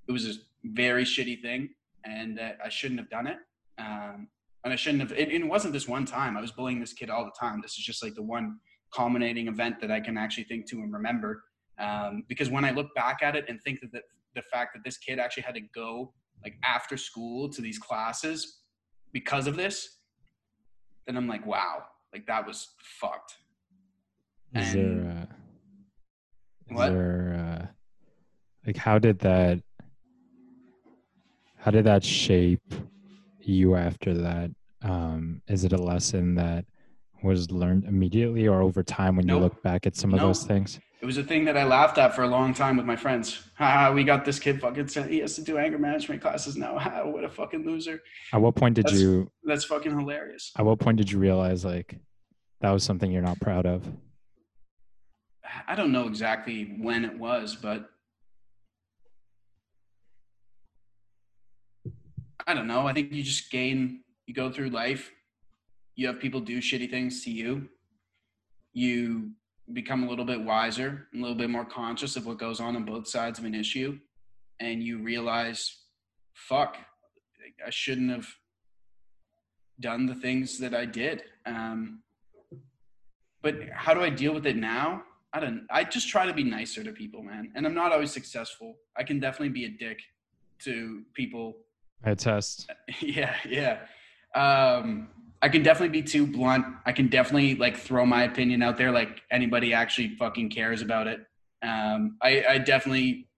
it was a very shitty thing, and that I shouldn't have done it. Um, and I shouldn't have. It, it wasn't this one time. I was bullying this kid all the time. This is just like the one culminating event that I can actually think to and remember. Um, because when I look back at it and think that the, the fact that this kid actually had to go like after school to these classes because of this, then I'm like, wow, like that was fucked. Is And- there, uh, is What? there, uh, like, how did that, how did that shape you after that? Um, is it a lesson that was learned immediately or over time when you look back at some of those things? It was a thing that I laughed at for a long time with my friends. Ha, we got this kid fucking sent. He has to do anger management classes now. Ha, what a fucking loser. At what point did That's- you, That's fucking hilarious. at what point did you realize like that was something you're not proud of? I don't know exactly when it was, but I don't know. I think you just gain, you go through life, you have people do shitty things to you, you become a little bit wiser, a little bit more conscious of what goes on on both sides of an issue, and you realize, fuck, I shouldn't have done the things that I did. Um, but how do I deal with it now? I don't. I just try to be nicer to people, man. And I'm not always successful. I can definitely be a dick to people. I test. [laughs] yeah, yeah. Um, I can definitely be too blunt. I can definitely like throw my opinion out there, like anybody actually fucking cares about it. Um, I, I definitely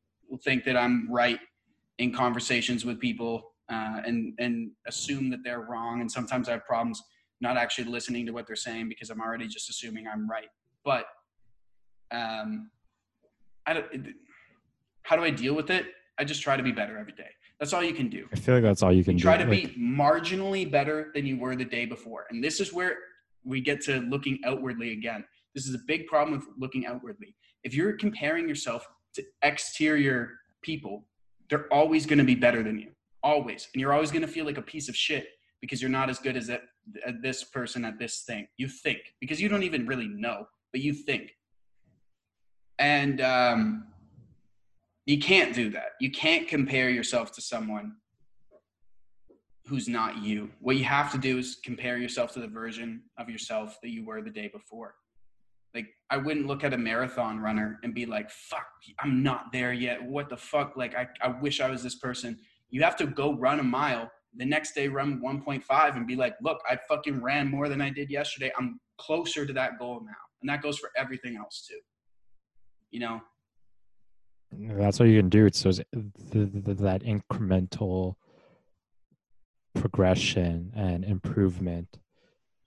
think that I'm right in conversations with people, uh, and and assume that they're wrong. And sometimes I have problems not actually listening to what they're saying because I'm already just assuming I'm right. But um, I don't, how do I deal with it? I just try to be better every day. That's all you can do. I feel like that's all you can You try do. to like, be marginally better than you were the day before. And this is where we get to looking outwardly again. This is a big problem with looking outwardly. If you're comparing yourself to exterior people, they're always going to be better than you. Always. And you're always going to feel like a piece of shit because you're not as good as that, at this person at this thing. You think because you don't even really know, but you think. And um, you can't do that. You can't compare yourself to someone who's not you. What you have to do is compare yourself to the version of yourself that you were the day before. Like I wouldn't look at a marathon runner and be like, "Fuck, I'm not there yet. What the fuck? Like I, I wish I was this person." You have to go run a mile. The next day, run 1.5 and be like, "Look, I fucking ran more than I did yesterday. I'm closer to that goal now." And that goes for everything else too. You know, that's all you can do. It's those th- th- that incremental progression and improvement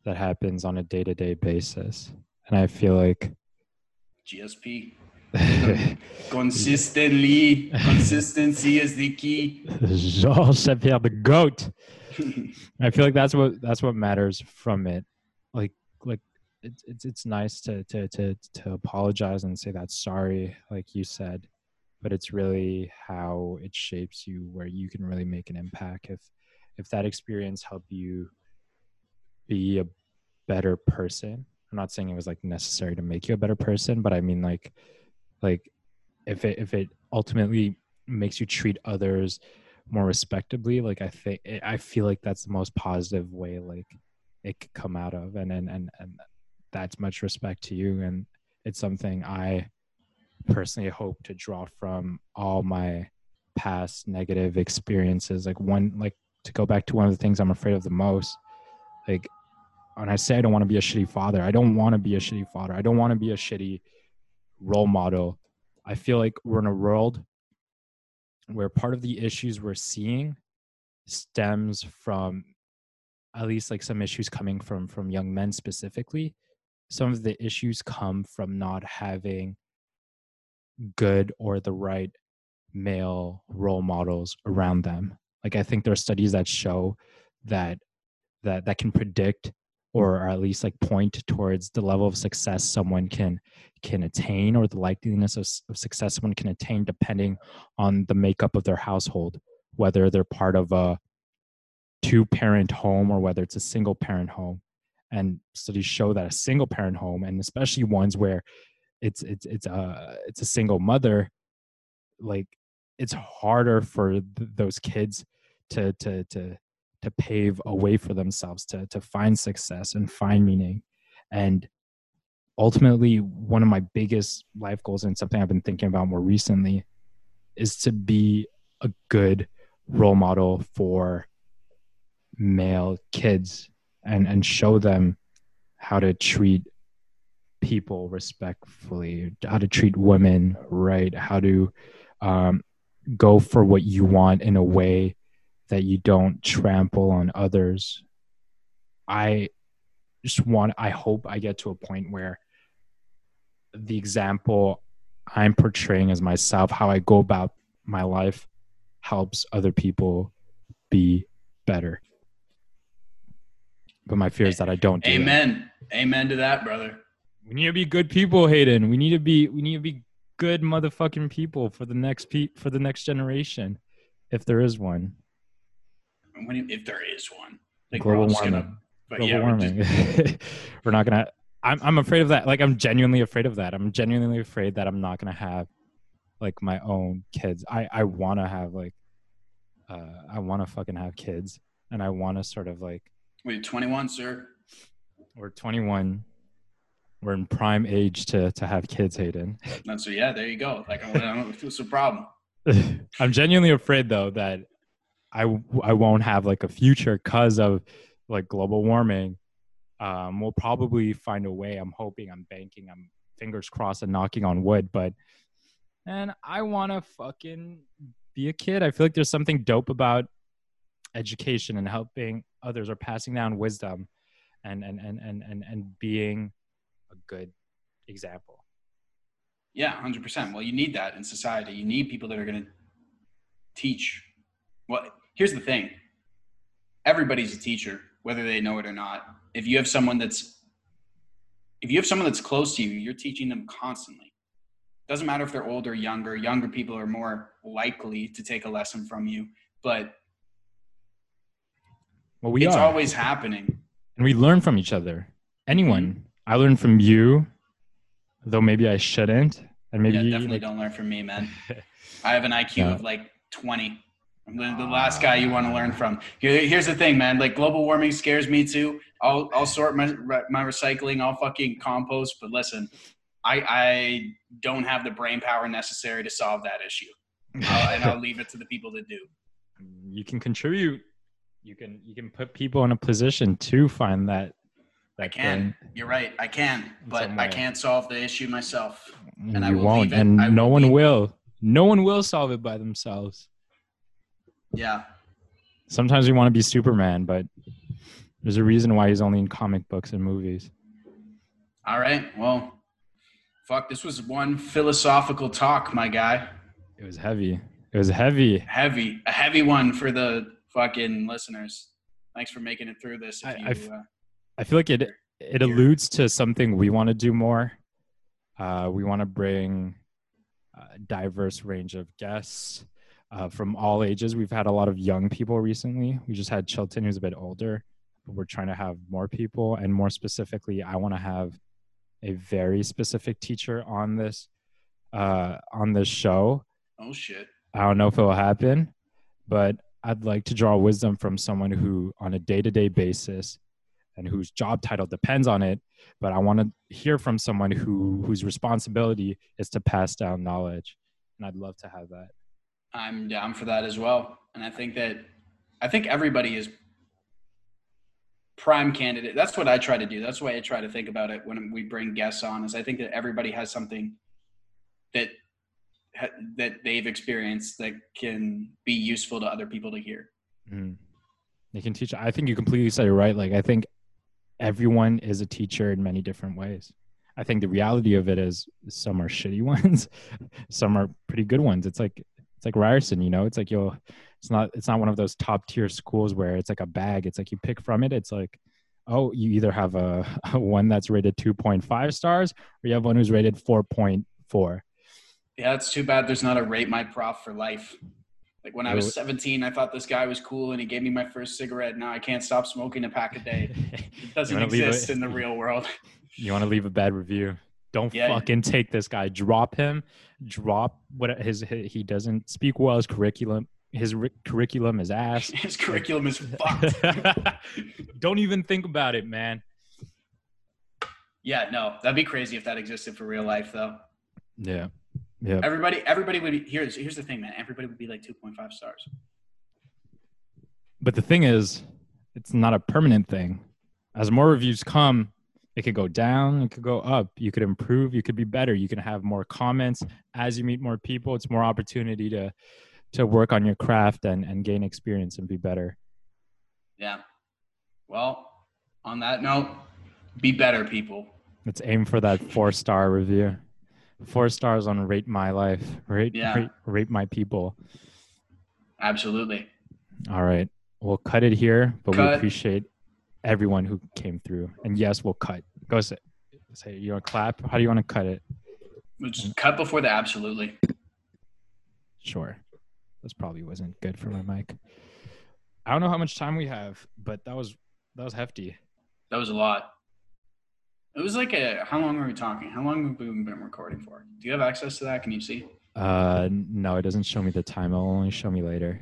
that happens on a day to day basis. And I feel like GSP. [laughs] Consistently, consistency is the key. Jean Pierre the goat. I feel like that's what that's what matters from it. Like like it's it's it's nice to to to to apologize and say that's sorry, like you said, but it's really how it shapes you where you can really make an impact. If if that experience helped you be a better person, I'm not saying it was like necessary to make you a better person, but I mean like like if it if it ultimately makes you treat others more respectably like i think i feel like that's the most positive way like it could come out of and and and, and that's much respect to you and it's something i personally hope to draw from all my past negative experiences. Like one like to go back to one of the things i'm afraid of the most like when i say i don't want to be a shitty father i don't want to be a shitty father. I don't want to be a shitty role model. I feel like we're in a world where part of the issues we're seeing stems from at least like some issues coming from from young men specifically. Some of the issues come from not having good or the right male role models around them. Like i think there are studies that show that that that can predict or at least like point towards the level of success someone can can attain or the likeliness of, of success someone can attain depending on the makeup of their household whether they're part of a two parent home or whether it's a single parent home. And studies show that a single parent home and especially ones where it's it's it's a it's a single mother like it's harder for th- those kids to to to to pave a way for themselves to to find success and find meaning. And ultimately one of my biggest life goals and something i've been thinking about more recently is to be a good role model for male kids and and show them how to treat people respectfully how to treat women right how to um, go for what you want in a way that you don't trample on others i just want i hope i get to a point where the example i'm portraying as myself how i go about my life helps other people be better but my fear is that i don't do that. Amen. Amen to that, brother. We need to be good people hayden we need to be we need to be good motherfucking people for the next pe- for the next generation if there is one When if there is one, like global we're warming gonna. Global yeah, we're warming. just- [laughs] We're not gonna. I'm I'm afraid of that. Like I'm genuinely afraid of that. I'm genuinely afraid that I'm not gonna have like my own kids. I I want to have like uh I want to fucking have kids, and I want to sort of like wait, 21, sir. we're 21. We're in prime age to to have kids, Hayden. And so. Yeah, there you go. Like, I don't. What's the problem? [laughs] I'm genuinely afraid though that I I won't have like a future because of like global warming. Um, we'll probably find a way. I'm hoping. I'm banking. I'm fingers crossed and knocking on wood. But and I want to fucking be a kid. I feel like there's something dope about education and helping others or passing down wisdom and and and and and, and being good example. Yeah, hundred percent. Well, you need that in society. You need people that are going to teach. Well, here's the thing: everybody's a teacher, whether they know it or not. If you have someone that's, if you have someone that's close to you, you're teaching them constantly. Doesn't matter if they're older, or younger. Younger people are more likely to take a lesson from you, but Well, we it's are. always happening. and we learn from each other. Anyone, Mm-hmm. I learn from you, though maybe I shouldn't, and maybe yeah, definitely like, don't learn from me, man. [laughs] I have an IQ Yeah. of like 20. I'm the, the last guy you want to learn from. Here's the thing, man. Like global warming scares me too. I'll I'll sort my my recycling. I'll fucking compost. But listen, I I don't have the brain power necessary to solve that issue, I'll, and I'll leave it to the people that do. you can contribute. You can you can put people in a position to find that. I can. You're right. I can, but I can't solve the issue myself. and, I you will won't, and I no will one will. No one will solve it by themselves. Yeah. Sometimes we want to be Superman, but there's a reason why he's only in comic books and movies. All right. Well, fuck. This was one philosophical talk, my guy. It was heavy. It was heavy. heavy, a heavy one for the fucking listeners. Thanks for making it through this. If I- you, I uh, I feel like it it alludes to something we want to do more. Uh, we want to bring a diverse range of guests uh, from all ages. We've had a lot of young people recently. We just had Chilton, who's a bit older, but we're trying to have more people. And more specifically, I want to have a very specific teacher on this uh, on this show. oh shit. I don't know if it will happen, but I'd like to draw wisdom from someone who, on a day to day basis, and whose job title depends on it. But I want to hear from someone who whose responsibility is to pass down knowledge, and I'd love to have that. I'm down for that as well. And I think that I think everybody is prime candidate. That's what I try to do. That's the way I try to think about it when we bring guests on. Is I think that everybody has something that that they've experienced that can be useful to other people to hear. Mm. They can teach. I think you completely said it right. Like I think everyone is a teacher in many different ways. I think the reality of it is some are shitty [laughs] ones, some are pretty good ones. It's like it's like Ryerson, you know. It's like you'll. It's not. It's not one of those top tier schools where it's like a bag. It's like you pick from it. It's like oh, you either have a, [laughs] a one that's rated 2.5 stars or you have one who's rated 4.4. Yeah, it's too bad there's not a rate my prof for life. Like when I was 17, I thought this guy was cool and he gave me my first cigarette. Now I can't stop smoking a pack a day. [laughs] It doesn't exist it- in the real world. You want to leave a bad review. Don't Yeah. fucking take this guy. Drop him. Drop what his, his he doesn't speak well. His curriculum, his ri- curriculum is ass. [laughs] His curriculum is fucked. [laughs] Don't even think about it, man. Yeah, no, that'd be crazy if that existed for real life, though. Yeah, yeah. Everybody, everybody would be here's here's the thing, man. Everybody would be like 2.5 stars. But the thing is, it's not a permanent thing. As more reviews come, it could go down, it could go up. You could improve, you could be better. You can have more comments as you meet more people. It's more opportunity to to work on your craft and and gain experience and be better. Yeah. Well, on that note, be better, people. Let's aim for that four star review. Four stars on Rate My Life. Rate, Yeah. rate, rate My People. Absolutely. All right. We'll cut it here, but we appreciate everyone who came through. And yes, we'll cut. Go say, say you want to clap? How do you want to cut it? We'll Just cut before the absolutely. Sure. This probably wasn't good for my mic. I don't know how much time we have, but that was that was hefty. That was a lot. It was like a. How long are we talking? How long have we been recording for? Do you have access to that? Can you see? Uh no, it doesn't show me the time. It'll only show me later.